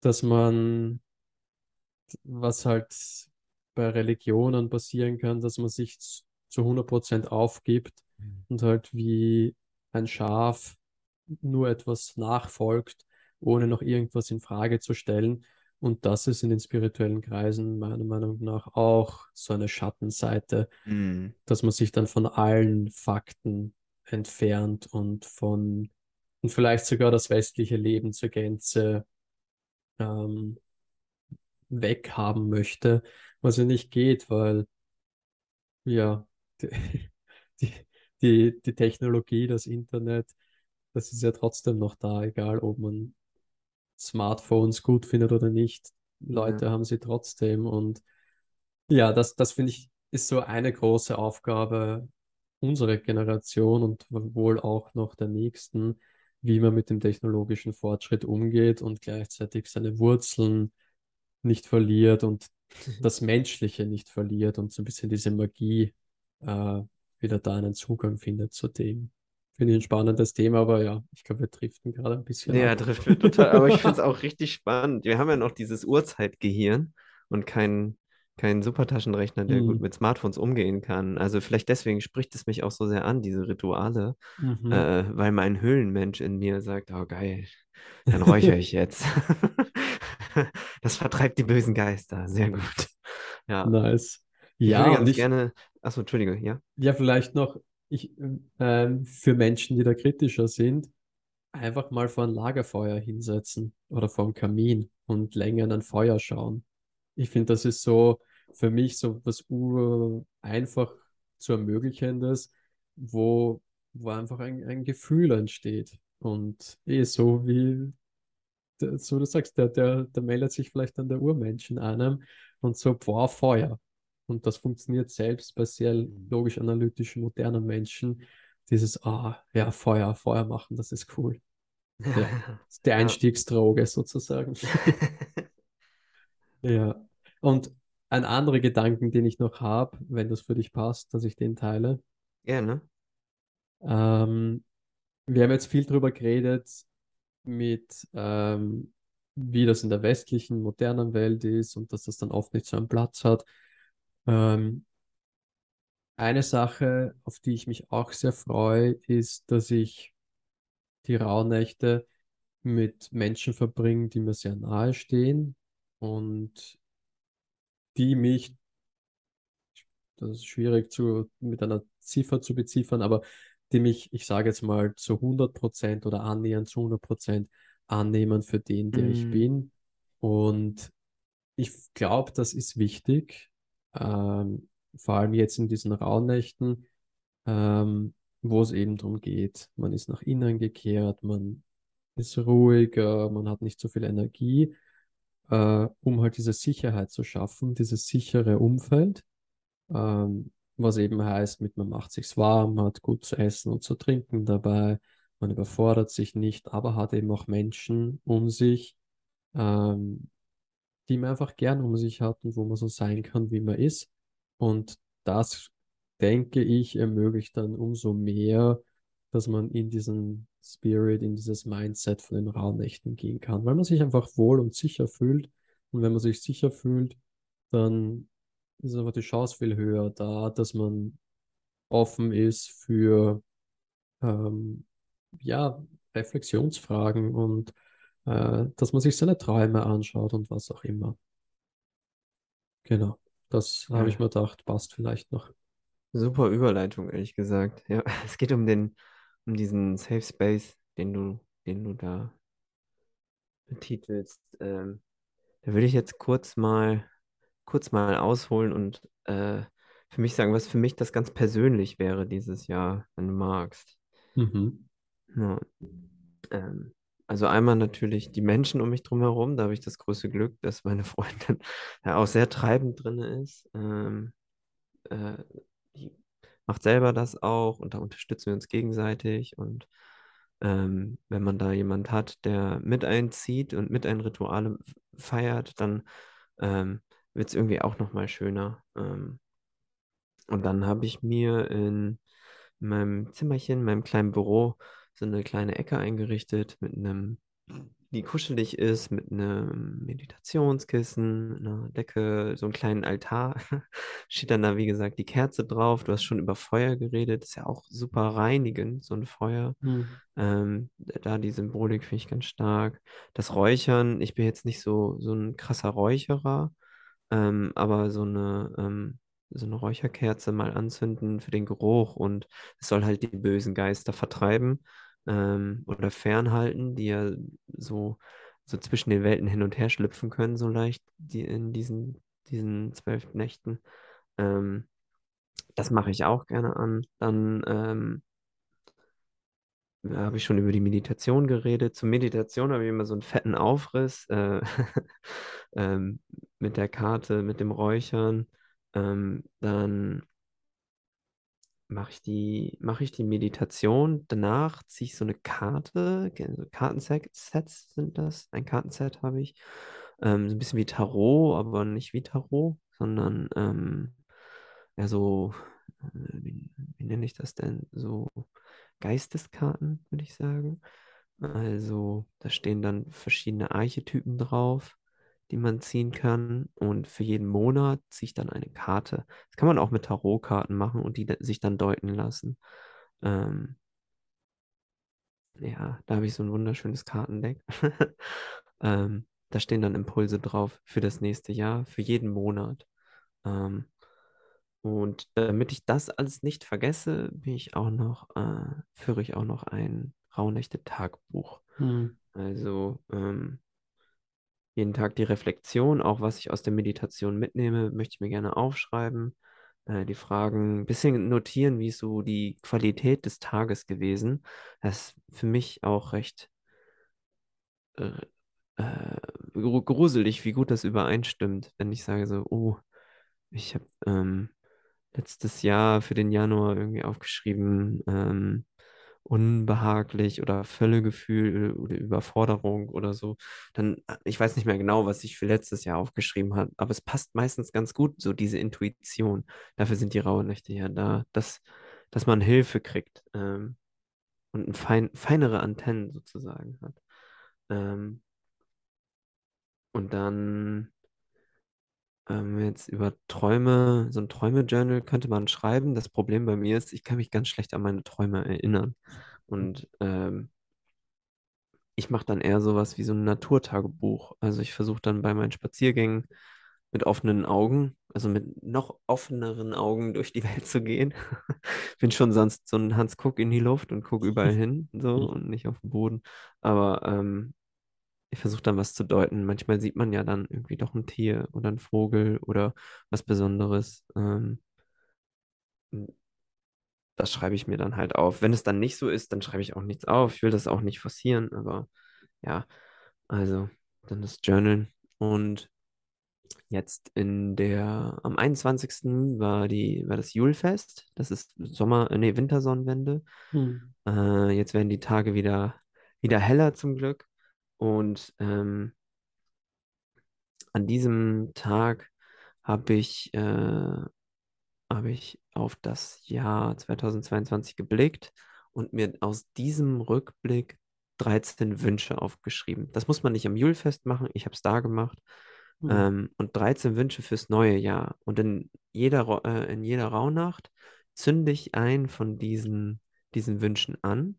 dass man was halt bei Religionen passieren kann, dass man sich zu 100% aufgibt und halt wie ein Schaf nur etwas nachfolgt, ohne noch irgendwas in Frage zu stellen. Und das ist in den spirituellen Kreisen meiner Meinung nach auch so eine Schattenseite, hm, dass man sich dann von allen Fakten entfernt und von und vielleicht sogar das westliche Leben zur Gänze ähm, weghaben möchte, was ja nicht geht, weil ja, die, die, die Technologie, das Internet, das ist ja trotzdem noch da, egal ob man Smartphones gut findet oder nicht. ja, Leute haben sie trotzdem und ja, das, das finde ich, ist so eine große Aufgabe unserer Generation und wohl auch noch der nächsten, wie man mit dem technologischen Fortschritt umgeht und gleichzeitig seine Wurzeln nicht verliert und das Menschliche nicht verliert und so ein bisschen diese Magie äh, wieder da einen Zugang findet zu dem. Finde ich ein spannendes Thema, aber ja, ich glaube, wir driften gerade ein bisschen Ja, ab. trifft mir total. Aber ich finde es auch richtig spannend. Wir haben ja noch dieses Urzeitgehirn und kein, kein Supertaschenrechner, der gut Hm. mit Smartphones umgehen kann. Also vielleicht deswegen spricht es mich auch so sehr an, diese Rituale, Mhm. äh, weil mein Höhlenmensch in mir sagt, oh geil, dann räuchere ich jetzt. Das vertreibt die bösen Geister. Sehr gut. Ja, Nice. ich würde Ja, ganz ich, gerne, achso, Entschuldige, ja, ja, vielleicht noch, ich, ähm, für Menschen, die da kritischer sind, einfach mal vor ein Lagerfeuer hinsetzen oder vor dem Kamin und länger in ein Feuer schauen. Ich finde, das ist so für mich so was einfach zu ermöglichendes, wo, wo einfach ein, ein Gefühl entsteht. Und eh so wie so du sagst, der, der, der meldet sich vielleicht dann der Urmensch in einem und so, boah, Feuer. Und das funktioniert selbst bei sehr logisch-analytischen, modernen Menschen. Dieses, ah, ja, Feuer, Feuer machen, das ist cool. Ja, das ist die. Einstiegsdroge sozusagen. Ja. Und ein anderer Gedanken, den ich noch habe, wenn das für dich passt, dass ich den teile. Gerne. Ähm, wir haben jetzt viel darüber geredet, mit ähm, wie das in der westlichen, modernen Welt ist und dass das dann oft nicht so einen Platz hat. Ähm, eine Sache, auf die ich mich auch sehr freue, ist, dass ich die Rauhnächte mit Menschen verbringe, die mir sehr nahe stehen und die mich das ist schwierig zu, mit einer Ziffer zu beziffern, aber die mich, ich sage jetzt mal, zu 100% oder annähernd zu 100% annehmen für den, der ich Mm, bin. Und ich glaube, das ist wichtig, ähm, vor allem jetzt in diesen Rauhnächten, ähm, wo es eben darum geht, man ist nach innen gekehrt, man ist ruhiger, man hat nicht so viel Energie, äh, um halt diese Sicherheit zu schaffen, dieses sichere Umfeld. Ähm, was eben heißt, mit man macht sich's warm, hat gut zu essen und zu trinken dabei, man überfordert sich nicht, aber hat eben auch Menschen um sich, ähm, die man einfach gern um sich hat und wo man so sein kann, wie man ist. Und das, denke ich, ermöglicht dann umso mehr, dass man in diesen Spirit, in dieses Mindset von den Rauhnächten gehen kann, weil man sich einfach wohl und sicher fühlt. Und wenn man sich sicher fühlt, dann ist einfach die Chance viel höher da, dass man offen ist für ähm, ja, Reflexionsfragen und äh, dass man sich seine Träume anschaut und was auch immer. Genau, das habe ich ja, mir gedacht, passt vielleicht noch. super Überleitung, ehrlich gesagt. Ja, es geht um den, um diesen Safe Space, den du, den du da betitelst. Ähm, da würde ich jetzt kurz mal, kurz mal ausholen und äh, für mich sagen, was für mich das ganz persönlich wäre dieses Jahr, wenn du magst. Mhm. Ja, ähm, also einmal natürlich die Menschen um mich drum herum. Da habe ich das große Glück, dass meine Freundin ja auch sehr treibend drin ist. Ähm, äh, die macht selber das auch und da unterstützen wir uns gegenseitig. Und ähm, wenn man da jemand hat, der mit einzieht und mit ein Rituale feiert, dann ähm, wird es irgendwie auch nochmal schöner. Ähm, und dann habe ich mir in meinem Zimmerchen, in meinem kleinen Büro, so eine kleine Ecke eingerichtet mit einem, die kuschelig ist, mit einem Meditationskissen, einer Decke, so einem kleinen Altar. Steht dann da, wie gesagt, die Kerze drauf. Du hast schon über Feuer geredet, ist ja auch super reinigend, so ein Feuer. Mhm. Ähm, da die Symbolik finde ich ganz stark. Das Räuchern, ich bin jetzt nicht so, so ein krasser Räucherer, ähm, aber so eine, ähm, so eine Räucherkerze mal anzünden für den Geruch und es soll halt die bösen Geister vertreiben ähm, oder fernhalten, die ja so, so zwischen den Welten hin und her schlüpfen können, so leicht die, in diesen, diesen zwölf Nächten. Ähm, das mache ich auch gerne an. Dann ähm, habe ich schon über die Meditation geredet. Zur Meditation habe ich immer so einen fetten Aufriss äh, ähm, mit der Karte, mit dem Räuchern. Ähm, dann mache ich die, mache ich die Meditation. Danach ziehe ich so eine Karte. Kartensets Sets sind das. Ein Kartenset habe ich. Ähm, so ein bisschen wie Tarot, aber nicht wie Tarot, sondern ähm, ja, so, äh, wie, wie nenne ich das denn? So Geisteskarten, würde ich sagen. Also, da stehen dann verschiedene Archetypen drauf, die man ziehen kann. Und für jeden Monat ziehe ich dann eine Karte. Das kann man auch mit Tarotkarten machen und die sich dann deuten lassen. Ähm, ja, da habe ich so ein wunderschönes Kartendeck. ähm, da stehen dann Impulse drauf für das nächste Jahr, für jeden Monat. Ähm, und damit ich das alles nicht vergesse, bin ich auch noch, äh, führe ich auch noch ein Rauhnächte-Tagebuch. Hm. Also ähm, jeden Tag die Reflexion, auch was ich aus der Meditation mitnehme, möchte ich mir gerne aufschreiben. Äh, die Fragen ein bisschen notieren, wie ist so die Qualität des Tages gewesen. Das ist für mich auch recht äh, äh, gruselig, wie gut das übereinstimmt, wenn ich sage so, oh, ich habe ähm, letztes Jahr für den Januar irgendwie aufgeschrieben, ähm, unbehaglich oder Völlegefühl oder Überforderung oder so. Dann, ich weiß nicht mehr genau, was ich für letztes Jahr aufgeschrieben habe, aber es passt meistens ganz gut, so diese Intuition. Dafür sind die Rauhnächte ja da, dass, dass man Hilfe kriegt ähm, und ein fein, feinere Antennen sozusagen hat. Ähm, und dann ähm, jetzt über Träume, so ein Träume-Journal könnte man schreiben. Das Problem bei mir ist, ich kann mich ganz schlecht an meine Träume erinnern. Und ähm, ich mache dann eher sowas wie so ein Naturtagebuch. Also ich versuche dann bei meinen Spaziergängen mit offenen Augen, also mit noch offeneren Augen durch die Welt zu gehen. Bin schon sonst so ein Hans Guck in die Luft und gucke überall hin so und nicht auf den Boden. Aber ähm, ich versuche dann was zu deuten. Manchmal sieht man ja dann irgendwie doch ein Tier oder ein Vogel oder was Besonderes. Ähm, das schreibe ich mir dann halt auf. Wenn es dann nicht so ist, dann schreibe ich auch nichts auf. Ich will das auch nicht forcieren, aber ja, also dann das Journal. Und jetzt in der, am 21. war die, war das Julfest. Das ist Sommer, äh, nee, Wintersonnenwende. Hm. Äh, jetzt werden die Tage wieder, wieder heller zum Glück. Und ähm, an diesem Tag habe ich, äh, habe ich auf das Jahr 2022 geblickt und mir aus diesem Rückblick 13 Wünsche aufgeschrieben. Das muss man nicht am Julfest machen, ich habe es da gemacht. Hm. Ähm, und 13 Wünsche fürs neue Jahr. Und in jeder, äh, in jeder Rauhnacht zünde ich einen von diesen, diesen Wünschen an,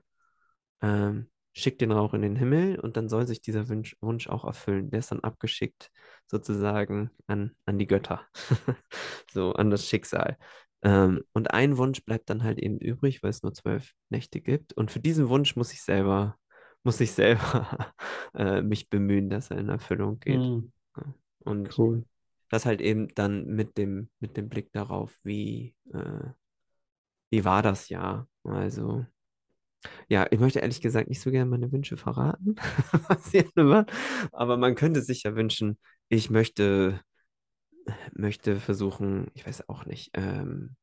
ähm, schicke den Rauch in den Himmel und dann soll sich dieser Wunsch, Wunsch auch erfüllen. Der ist dann abgeschickt sozusagen an, an die Götter, so an das Schicksal. Ähm, und ein Wunsch bleibt dann halt eben übrig, weil es nur zwölf Nächte gibt. Und für diesen Wunsch muss ich selber, muss ich selber äh, mich bemühen, dass er in Erfüllung geht. Hm. Ja. Und Cool. das halt eben dann mit dem, mit dem Blick darauf, wie, äh, wie war das Jahr? Also, ja, ich möchte ehrlich gesagt nicht so gerne meine Wünsche verraten, was hier war. Aber man könnte sich ja wünschen, ich möchte, möchte versuchen, ich weiß auch nicht, ähm,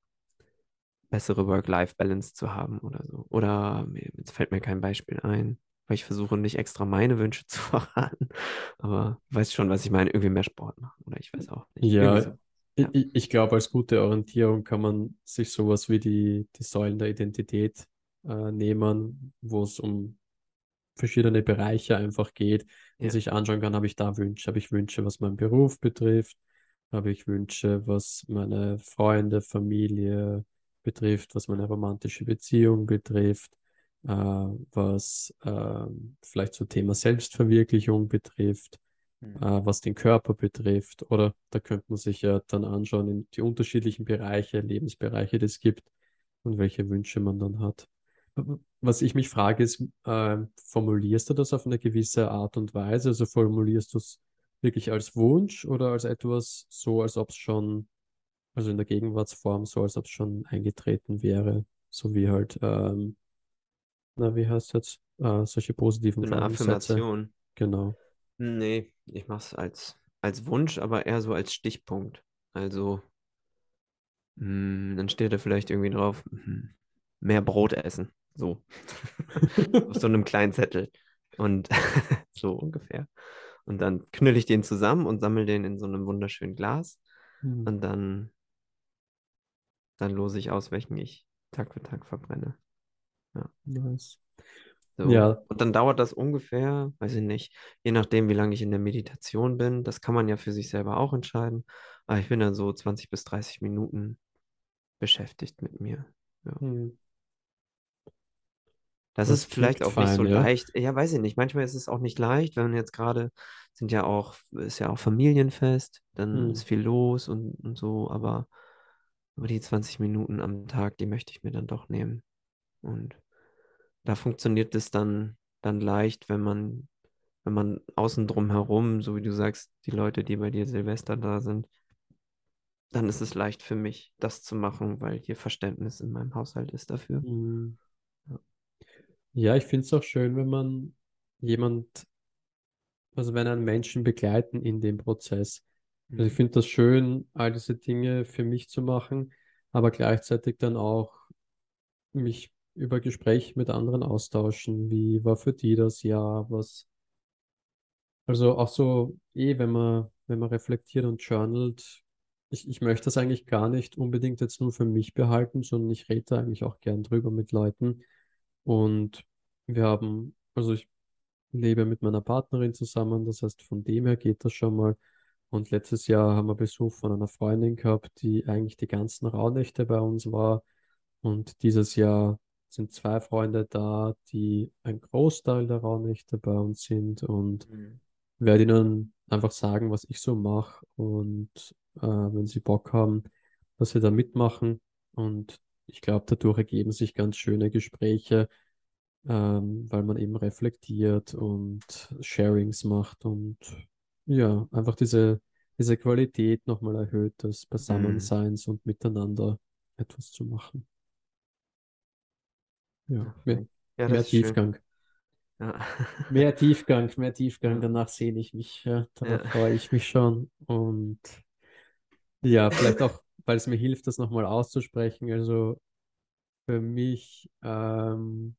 bessere Work-Life-Balance zu haben oder so. Oder jetzt fällt mir kein Beispiel ein, weil ich versuche nicht extra meine Wünsche zu verraten. Aber du weißt schon, was ich meine, irgendwie mehr Sport machen. Oder ich weiß auch nicht. Ja, so. Ja. ich ich glaube, als gute Orientierung kann man sich sowas wie die, die Säulen der Identität äh, nehmen, wo es um verschiedene Bereiche einfach geht und Ja. sich anschauen kann, habe ich da Wünsche? Habe ich Wünsche, was meinen Beruf betrifft? Habe ich Wünsche, was meine Freunde, Familie betrifft, was meine romantische Beziehung betrifft, äh, was ähm, vielleicht so Thema Selbstverwirklichung betrifft, Hm. äh, was den Körper betrifft. Oder da könnte man sich ja dann anschauen in die unterschiedlichen Bereiche, Lebensbereiche, die es gibt und welche Wünsche man dann hat. Was ich mich frage, ist, ähm, formulierst du das auf eine gewisse Art und Weise? Also formulierst du es wirklich als Wunsch oder als etwas so, als ob es schon, also in der Gegenwartsform, so als ob es schon eingetreten wäre, so wie halt, ähm, na, wie heißt jetzt, äh, solche positiven eine. Affirmation. Genau. Nee, ich mache es als, als Wunsch, aber eher so als Stichpunkt. Also, mh, dann steht da vielleicht irgendwie drauf, mh, mehr Brot essen. So. Auf so einem kleinen Zettel. Und so ungefähr. Und dann knülle ich den zusammen und sammle den in so einem wunderschönen Glas. Hm, Und dann, dann lose ich aus, welchen ich Tag für Tag verbrenne. Ja. nice. So. Ja, Und dann dauert das ungefähr, weiß ich nicht, je nachdem, wie lange ich in der Meditation bin. Das kann man ja für sich selber auch entscheiden. Aber ich bin dann so 20 bis 30 Minuten beschäftigt mit mir. Ja. hm, Das ist das vielleicht klingt auch nicht so fein, ja. leicht. Ja, weiß ich nicht. Manchmal ist es auch nicht leicht, wenn man jetzt gerade sind ja auch, ist ja auch Familienfest, dann Hm, ist viel los und, und so, aber, aber die 20 Minuten am Tag, die möchte ich mir dann doch nehmen. Und da funktioniert es dann, dann leicht, wenn man, wenn man außen drum herum, so wie du sagst, die Leute, die bei dir Silvester da sind, dann ist es leicht für mich, das zu machen, weil hier Verständnis in meinem Haushalt ist dafür. hm. Ja. Ich finde es auch schön, wenn man jemand, also wenn einen Menschen begleiten in dem Prozess. Also ich Mhm. finde das schön, all diese Dinge für mich zu machen, aber gleichzeitig dann auch mich über Gespräche mit anderen austauschen. Wie war für die das Jahr? Was, also auch so, eh, wenn man, wenn man reflektiert und journalt, ich, ich möchte das eigentlich gar nicht unbedingt jetzt nur für mich behalten, sondern ich rede da eigentlich auch gern drüber mit Leuten. Und wir haben, also ich lebe mit meiner Partnerin zusammen, das heißt, von dem her geht das schon mal. Und letztes Jahr haben wir Besuch von einer Freundin gehabt, die eigentlich die ganzen Rauhnächte bei uns war. Und dieses Jahr sind zwei Freunde da, die ein Großteil der Rauhnächte bei uns sind und Mhm. werde ihnen einfach sagen, was ich so mache und äh, wenn sie Bock haben, dass sie da mitmachen. Und ich glaube, dadurch ergeben sich ganz schöne Gespräche, ähm, weil man eben reflektiert und Sharings macht und ja, einfach diese, diese Qualität nochmal erhöht, des Mhm. Beisammenseins und miteinander etwas zu machen. Ja, mehr. Ja, mehr. Tiefgang. Ja. Mehr Tiefgang, mehr Tiefgang, Ja. danach sehne ich mich, ja, Ja. darauf freue ich mich schon. Und ja, vielleicht auch, weil es mir hilft, das nochmal auszusprechen. Also für mich ähm,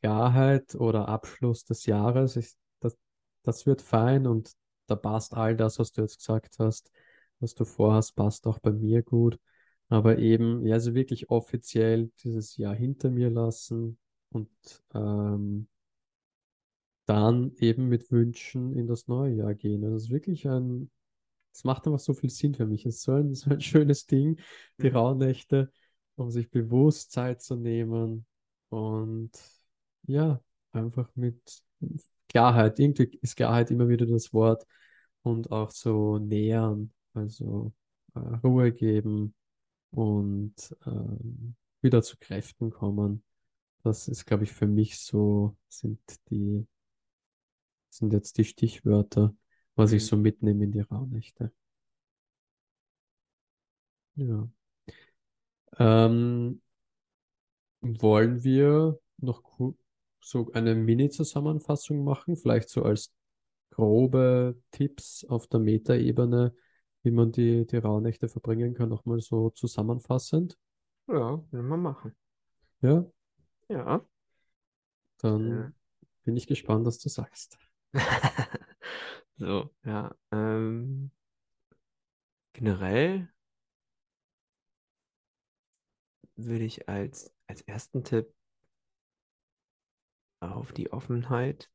Klarheit oder Abschluss des Jahres, ich, das, das wird fein und da passt all das, was du jetzt gesagt hast, was du vorhast, passt auch bei mir gut. Aber eben, ja, also wirklich offiziell dieses Jahr hinter mir lassen und ähm, dann eben mit Wünschen in das neue Jahr gehen. Das ist wirklich ein, es macht einfach so viel Sinn für mich. Es ist so ein, so ein schönes Ding, die Mhm. Rauhnächte, um sich bewusst Zeit zu nehmen und ja, einfach mit Klarheit. Irgendwie ist Klarheit immer wieder das Wort und auch so nähern, also äh, Ruhe geben und ähm, wieder zu Kräften kommen. Das ist, glaube ich, für mich so, sind die sind jetzt die Stichwörter, was ich so mitnehme in die Rauhnächte. Ja. Ähm, wollen wir noch so eine Mini-Zusammenfassung machen? Vielleicht so als grobe Tipps auf der Metaebene, wie man die, die Rauhnächte verbringen kann, nochmal so zusammenfassend. Ja, will man machen. Ja, Ja. Dann bin ich gespannt, was du sagst. So, ja. Ähm, generell würde ich als, als ersten Tipp auf die Offenheit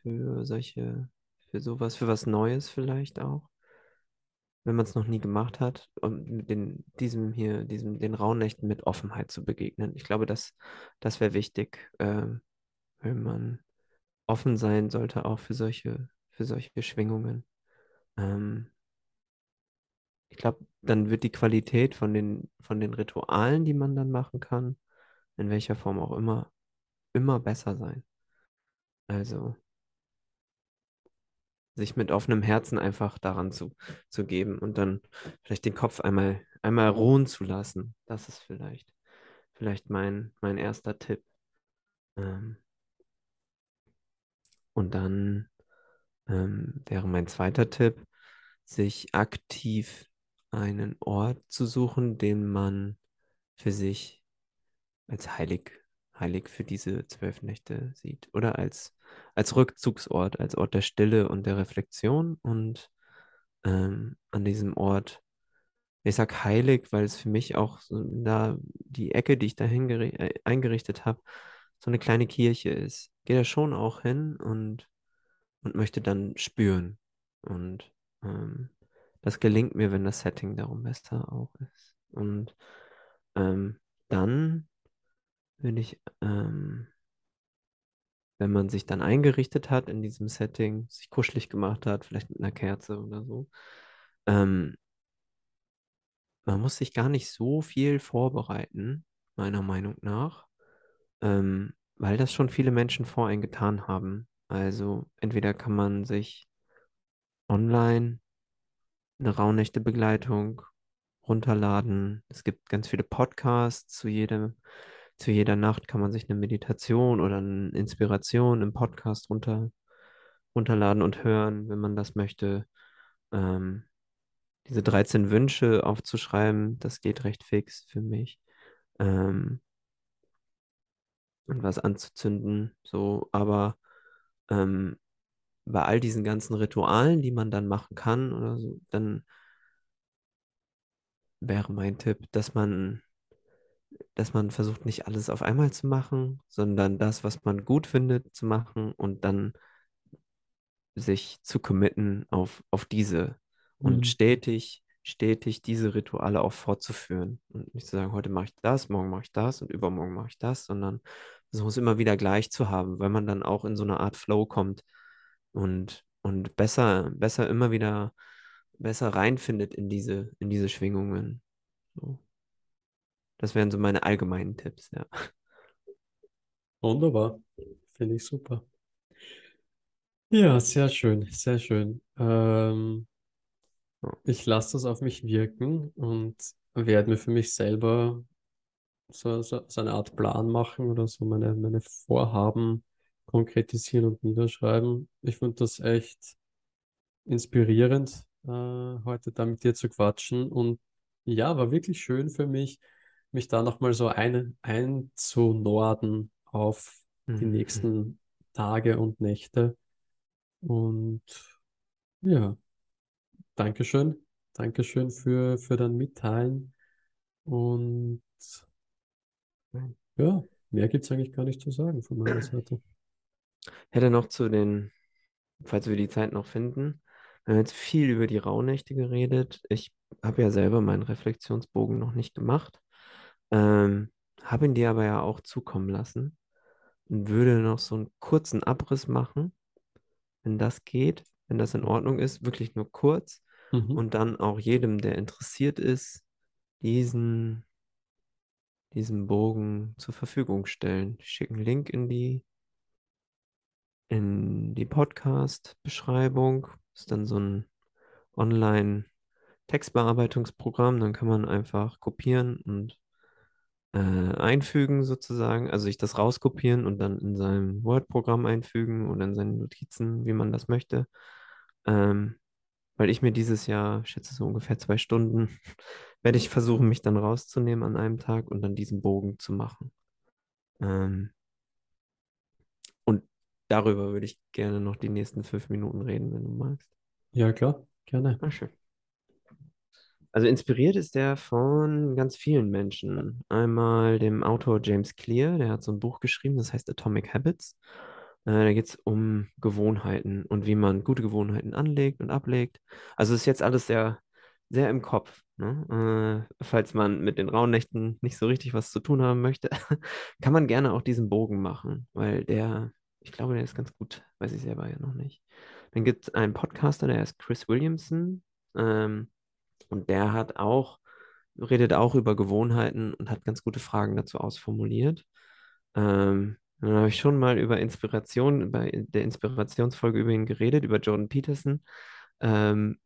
für solche, für sowas, für was Neues vielleicht auch, wenn man es noch nie gemacht hat, und mit den, diesem hier, diesem, den Rauhnächten mit Offenheit zu begegnen. Ich glaube, das, das wäre wichtig, ähm, wenn man offen sein sollte auch für solche, für solche Schwingungen. Ähm, ich glaube, dann wird die Qualität von den, von den Ritualen, die man dann machen kann, in welcher Form auch immer, immer besser sein. Also sich mit offenem Herzen einfach daran zu, zu geben und dann vielleicht den Kopf einmal, einmal ruhen zu lassen. Das ist vielleicht, vielleicht mein, mein erster Tipp. Ähm, und dann ähm, wäre mein zweiter Tipp, sich aktiv einen Ort zu suchen, den man für sich als heilig, heilig für diese zwölf Nächte sieht. Oder als, als Rückzugsort, als Ort der Stille und der Reflexion. Und ähm, an diesem Ort ich sag heilig, weil es für mich auch so da die Ecke, die ich da äh, eingerichtet habe, so eine kleine Kirche ist. Gehe da schon auch hin und, und möchte dann spüren. Und ähm, das gelingt mir, wenn das Setting darum besser auch ist. Und ähm, dann würde ich, ähm, wenn man sich dann eingerichtet hat in diesem Setting, sich kuschelig gemacht hat, vielleicht mit einer Kerze oder so, ähm, man muss sich gar nicht so viel vorbereiten, meiner Meinung nach, ähm, weil das schon viele Menschen vor einen getan haben. Also entweder kann man sich online eine Rauhnächte-Begleitung runterladen. Es gibt ganz viele Podcasts zu jedem, zu jeder Nacht kann man sich eine Meditation oder eine Inspiration im Podcast runter, runterladen und hören, wenn man das möchte. Ähm, diese 13 Wünsche aufzuschreiben, das geht recht fix für mich. Ähm, und was anzuzünden, so, aber ähm, bei all diesen ganzen Ritualen, die man dann machen kann oder so, dann wäre mein Tipp, dass man, dass man versucht, nicht alles auf einmal zu machen, sondern das, was man gut findet, zu machen und dann sich zu committen auf, auf diese und Mhm. stetig, stetig diese Rituale auch fortzuführen. Und nicht zu sagen, heute mache ich das, morgen mache ich das und übermorgen mache ich das, sondern versuchen es immer wieder gleich zu haben, weil man dann auch in so eine Art Flow kommt und, und besser, besser immer wieder besser reinfindet in diese, in diese Schwingungen. So. Das wären so meine allgemeinen Tipps, ja. Wunderbar. Finde ich super. Ja, sehr schön, sehr schön. Ähm, ich lasse das auf mich wirken und werde mir für mich selber so, so, so eine Art Plan machen oder so meine, meine Vorhaben konkretisieren und niederschreiben. Ich finde das echt inspirierend, äh, heute da mit dir zu quatschen. Und ja, war wirklich schön für mich, mich da nochmal so ein, einzunorden auf die Mhm. nächsten Tage und Nächte. Und ja, Dankeschön. Dankeschön für, für dein Mitteilen. Und ja, mehr gibt es eigentlich gar nicht zu sagen von meiner Seite. Hätte noch zu den falls wir die Zeit noch finden. Wir haben jetzt viel über die Rauhnächte geredet. Ich habe ja selber meinen Reflexionsbogen noch nicht gemacht, ähm, habe ihn dir aber ja auch zukommen lassen und würde noch so einen kurzen Abriss machen, wenn das geht, wenn das in Ordnung ist, wirklich nur kurz Mhm. und dann auch jedem, der interessiert ist, diesen, diesen Bogen zur Verfügung stellen. Ich schicke einen Link in die, in die Podcast-Beschreibung. Ist dann so ein Online- Textbearbeitungsprogramm, dann kann man einfach kopieren und äh, einfügen sozusagen, also sich das rauskopieren und dann in seinem Word-Programm einfügen oder in seinen Notizen, wie man das möchte. Ähm, weil ich mir dieses Jahr, ich schätze so ungefähr zwei Stunden, werde ich versuchen, mich dann rauszunehmen an einem Tag und dann diesen Bogen zu machen. Ähm, und darüber würde ich gerne noch die nächsten fünf Minuten reden, wenn du magst. Ja, klar, gerne. Ah, schön. Also inspiriert ist der von ganz vielen Menschen. Einmal dem Autor James Clear, der hat so ein Buch geschrieben, das heißt Atomic Habits. Äh, da geht es um Gewohnheiten und wie man gute Gewohnheiten anlegt und ablegt. Also ist jetzt alles sehr, sehr im Kopf. Ne? Äh, falls man mit den Rauhnächten nicht so richtig was zu tun haben möchte, kann man gerne auch diesen Bogen machen, weil der, ich glaube, der ist ganz gut, weiß ich selber ja noch nicht. Dann gibt es einen Podcaster, der heißt Chris Williamson. Ähm, und der hat auch, redet auch über Gewohnheiten und hat ganz gute Fragen dazu ausformuliert. Ähm, dann habe ich schon mal über Inspiration, bei der Inspirationsfolge über ihn geredet, über Jordan Peterson. Ähm,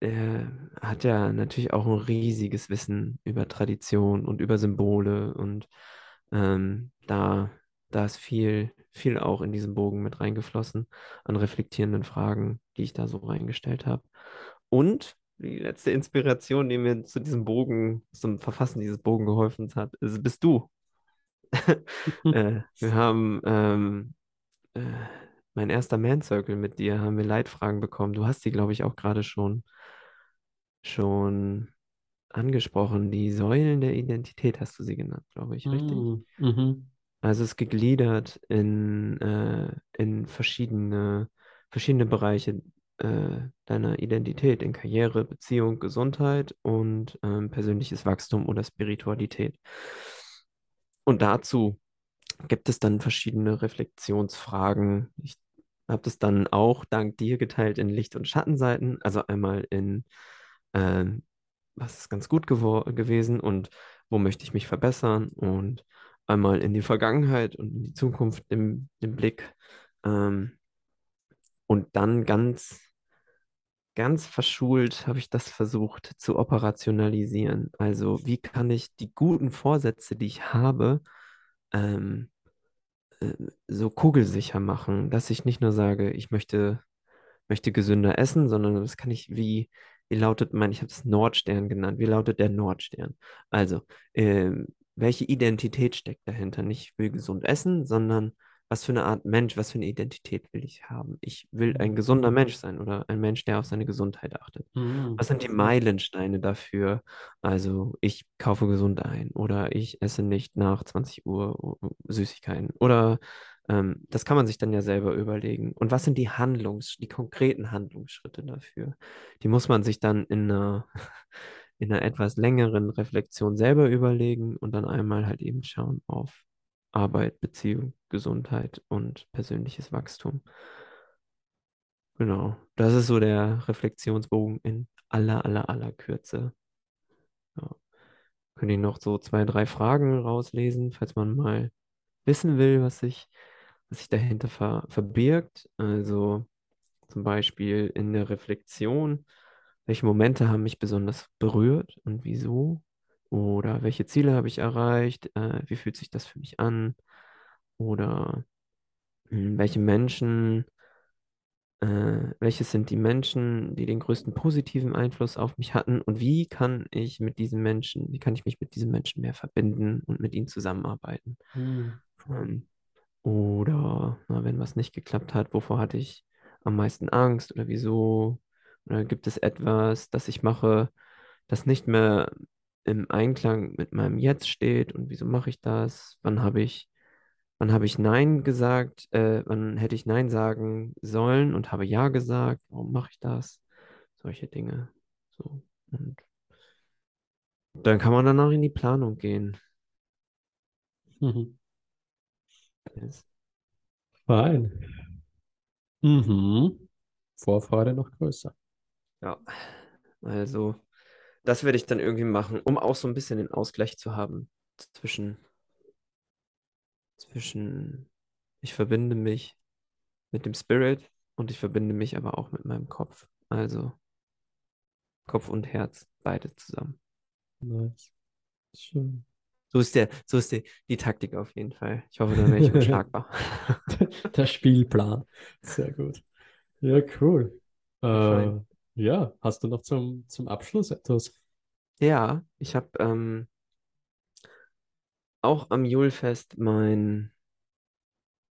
er hat ja natürlich auch ein riesiges Wissen über Tradition und über Symbole und ähm, da, da ist viel, viel auch in diesen Bogen mit reingeflossen an reflektierenden Fragen, die ich da so reingestellt habe. Und die letzte Inspiration, die mir zu diesem Bogen, zum Verfassen dieses Bogen geholfen hat, ist, bist du. Äh, wir haben ähm, äh, mein erster Man Circle mit dir, haben wir Leitfragen bekommen. Du hast die, glaube ich, auch gerade schon, schon. angesprochen. Die Säulen der Identität hast du sie genannt, glaube ich, richtig? Mm, mhm. Also es ist gegliedert in, äh, in verschiedene, verschiedene Bereiche äh, deiner Identität, in Karriere, Beziehung, Gesundheit und ähm, persönliches Wachstum oder Spiritualität. Und dazu gibt es dann verschiedene Reflexionsfragen. Ich habe das dann auch dank dir geteilt in Licht- und Schattenseiten, also einmal in ähm, was ist ganz gut gewesen und wo möchte ich mich verbessern und einmal in die Vergangenheit und in die Zukunft im, im Blick. Ähm, und dann ganz, ganz verschult habe ich das versucht zu operationalisieren. Also wie kann ich die guten Vorsätze, die ich habe, ähm, äh, so kugelsicher machen, dass ich nicht nur sage, ich möchte, möchte gesünder essen, sondern das kann ich wie wie lautet mein, ich habe es Nordstern genannt, wie lautet der Nordstern? Also, ähm, welche Identität steckt dahinter? Nicht, ich will gesund essen, sondern was für eine Art Mensch, was für eine Identität will ich haben? Ich will ein gesunder Mensch sein oder ein Mensch, der auf seine Gesundheit achtet. Mm. Was sind die Meilensteine dafür? Also, ich kaufe gesund ein oder ich esse nicht nach 20 Uhr Süßigkeiten oder ähm, das kann man sich dann ja selber überlegen. Und was sind die Handlungs-, die konkreten Handlungsschritte dafür? Die muss man sich dann in einer, in einer etwas längeren Reflexion selber überlegen und dann einmal halt eben schauen auf Arbeit, Beziehung, Gesundheit und persönliches Wachstum. Genau, das ist so der Reflexionsbogen in aller, aller, aller Kürze. Ja. Könnte ich noch so zwei, drei Fragen rauslesen, falls man mal wissen will, was sich was sich dahinter ver verbirgt. Also zum Beispiel in der Reflexion, welche Momente haben mich besonders berührt und wieso? Oder welche Ziele habe ich erreicht? Äh, wie fühlt sich das für mich an? Oder mh, hm, welche Menschen, äh, welches sind die Menschen, die den größten positiven Einfluss auf mich hatten? Und wie kann ich mit diesen Menschen, wie kann ich mich mit diesen Menschen mehr verbinden und mit ihnen zusammenarbeiten? Mm. Ähm, oder na, wenn was nicht geklappt hat, wovor hatte ich am meisten Angst oder wieso? Oder gibt es etwas, das ich mache, das nicht mehr im Einklang mit meinem Jetzt steht und wieso mache ich das? Wann habe ich, wann habe ich Nein gesagt? Äh, wann hätte ich Nein sagen sollen und habe Ja gesagt? Warum mache ich das? Solche Dinge. So. Und dann kann man danach in die Planung gehen. Mhm. Yes. Fein. Mhm. Vorfreude noch größer. Ja, also das werde ich dann irgendwie machen, um auch so ein bisschen den Ausgleich zu haben zwischen, zwischen, ich verbinde mich mit dem Spirit und ich verbinde mich aber auch mit meinem Kopf. Also Kopf und Herz, beide zusammen. Nice. Schön. So ist der, so ist die, die Taktik auf jeden Fall. Ich hoffe, dann werde ich unschlagbar. Der Spielplan. Sehr gut. Ja, cool. Äh. Ja, hast du noch zum, zum Abschluss etwas? Ja, ich habe ähm, auch am Julfest mein,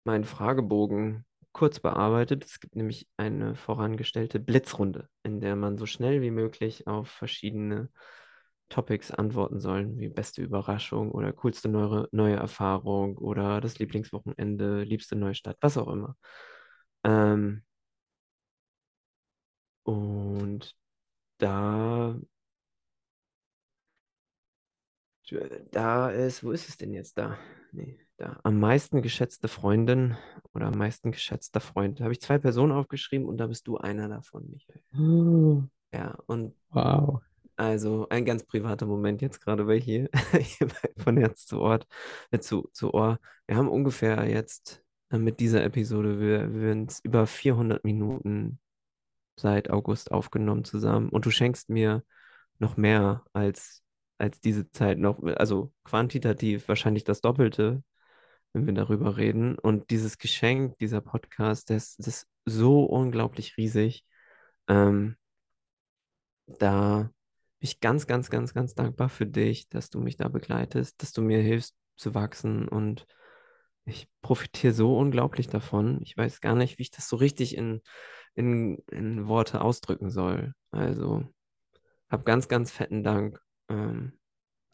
mein Fragebogen kurz bearbeitet. Es gibt nämlich eine vorangestellte Blitzrunde, in der man so schnell wie möglich auf verschiedene Topics antworten soll, wie beste Überraschung oder coolste neue, neue Erfahrung oder das Lieblingswochenende, liebste Neustadt, was auch immer. Ähm, und da, da ist, wo ist es denn jetzt da? Nee, da. Am meisten geschätzte Freundin oder am meisten geschätzter Freund. Da habe ich zwei Personen aufgeschrieben und da bist du einer davon, Michael. Oh, Ja, und wow. also ein ganz privater Moment jetzt gerade bei hier, von Herz zu Ort, äh, zu, zu Ohr. Wir haben ungefähr jetzt äh, mit dieser Episode, wir, wir sind über 400 Minuten seit August aufgenommen zusammen und du schenkst mir noch mehr als, als diese Zeit noch, also quantitativ wahrscheinlich das Doppelte, wenn wir darüber reden. Und dieses Geschenk, dieser Podcast, das, das ist so unglaublich riesig. Ähm, da bin ich ganz, ganz, ganz, ganz dankbar für dich, dass du mich da begleitest, dass du mir hilfst zu wachsen und ich profitiere so unglaublich davon. Ich weiß gar nicht, wie ich das so richtig in, in, in Worte ausdrücken soll. Also, hab ganz, ganz fetten Dank ähm,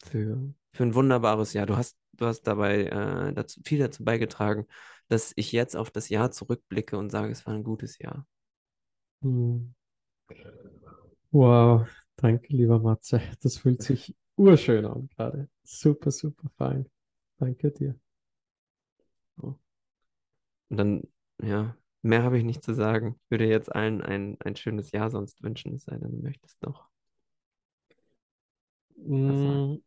für, für ein wunderbares Jahr. Du hast, du hast dabei äh, dazu, viel dazu beigetragen, dass ich jetzt auf das Jahr zurückblicke und sage, es war ein gutes Jahr. Hm. Wow, danke, lieber Matze. Das fühlt sich urschön an gerade. Super, super fein. Danke dir. So. Und dann, ja, mehr habe ich nicht zu sagen. Ich würde jetzt allen ein, ein schönes Jahr sonst wünschen, es sei denn, du möchtest noch sagen. Mm,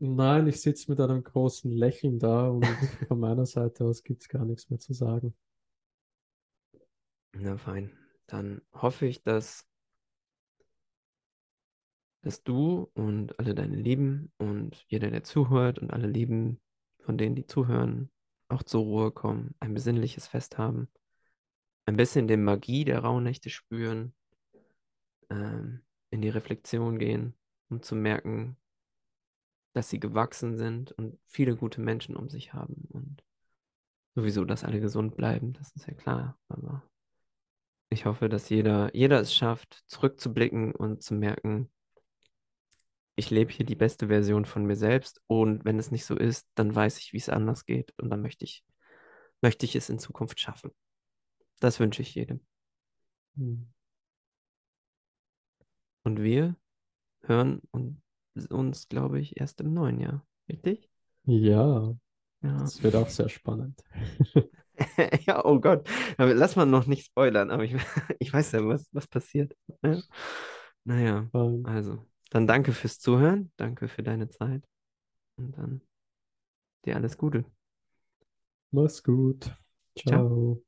Nein, ich sitze mit einem großen Lächeln da und von meiner Seite aus gibt es gar nichts mehr zu sagen. Na fein. Dann hoffe ich, dass, dass du und alle deine Lieben und jeder, der zuhört und alle Lieben von denen, die zuhören, auch zur Ruhe kommen, ein besinnliches Fest haben, ein bisschen die Magie der Rauhnächte spüren, ähm, in die Reflexion gehen, um zu merken, dass sie gewachsen sind und viele gute Menschen um sich haben und sowieso, dass alle gesund bleiben, das ist ja klar, aber ich hoffe, dass jeder, jeder es schafft, zurückzublicken und zu merken, ich lebe hier die beste Version von mir selbst und wenn es nicht so ist, dann weiß ich, wie es anders geht und dann möchte ich, möchte ich es in Zukunft schaffen. Das wünsche ich jedem. Hm. Und wir hören uns, glaube ich, erst im neuen Jahr. Richtig? Ja, Ja. das wird auch sehr spannend. Ja, oh Gott. Aber lass mal noch nicht spoilern, aber ich, ich weiß ja, was, was passiert. Ja. Naja, Ähm, also, dann danke fürs Zuhören, danke für deine Zeit und dann dir alles Gute. Mach's gut. Ciao. Ciao.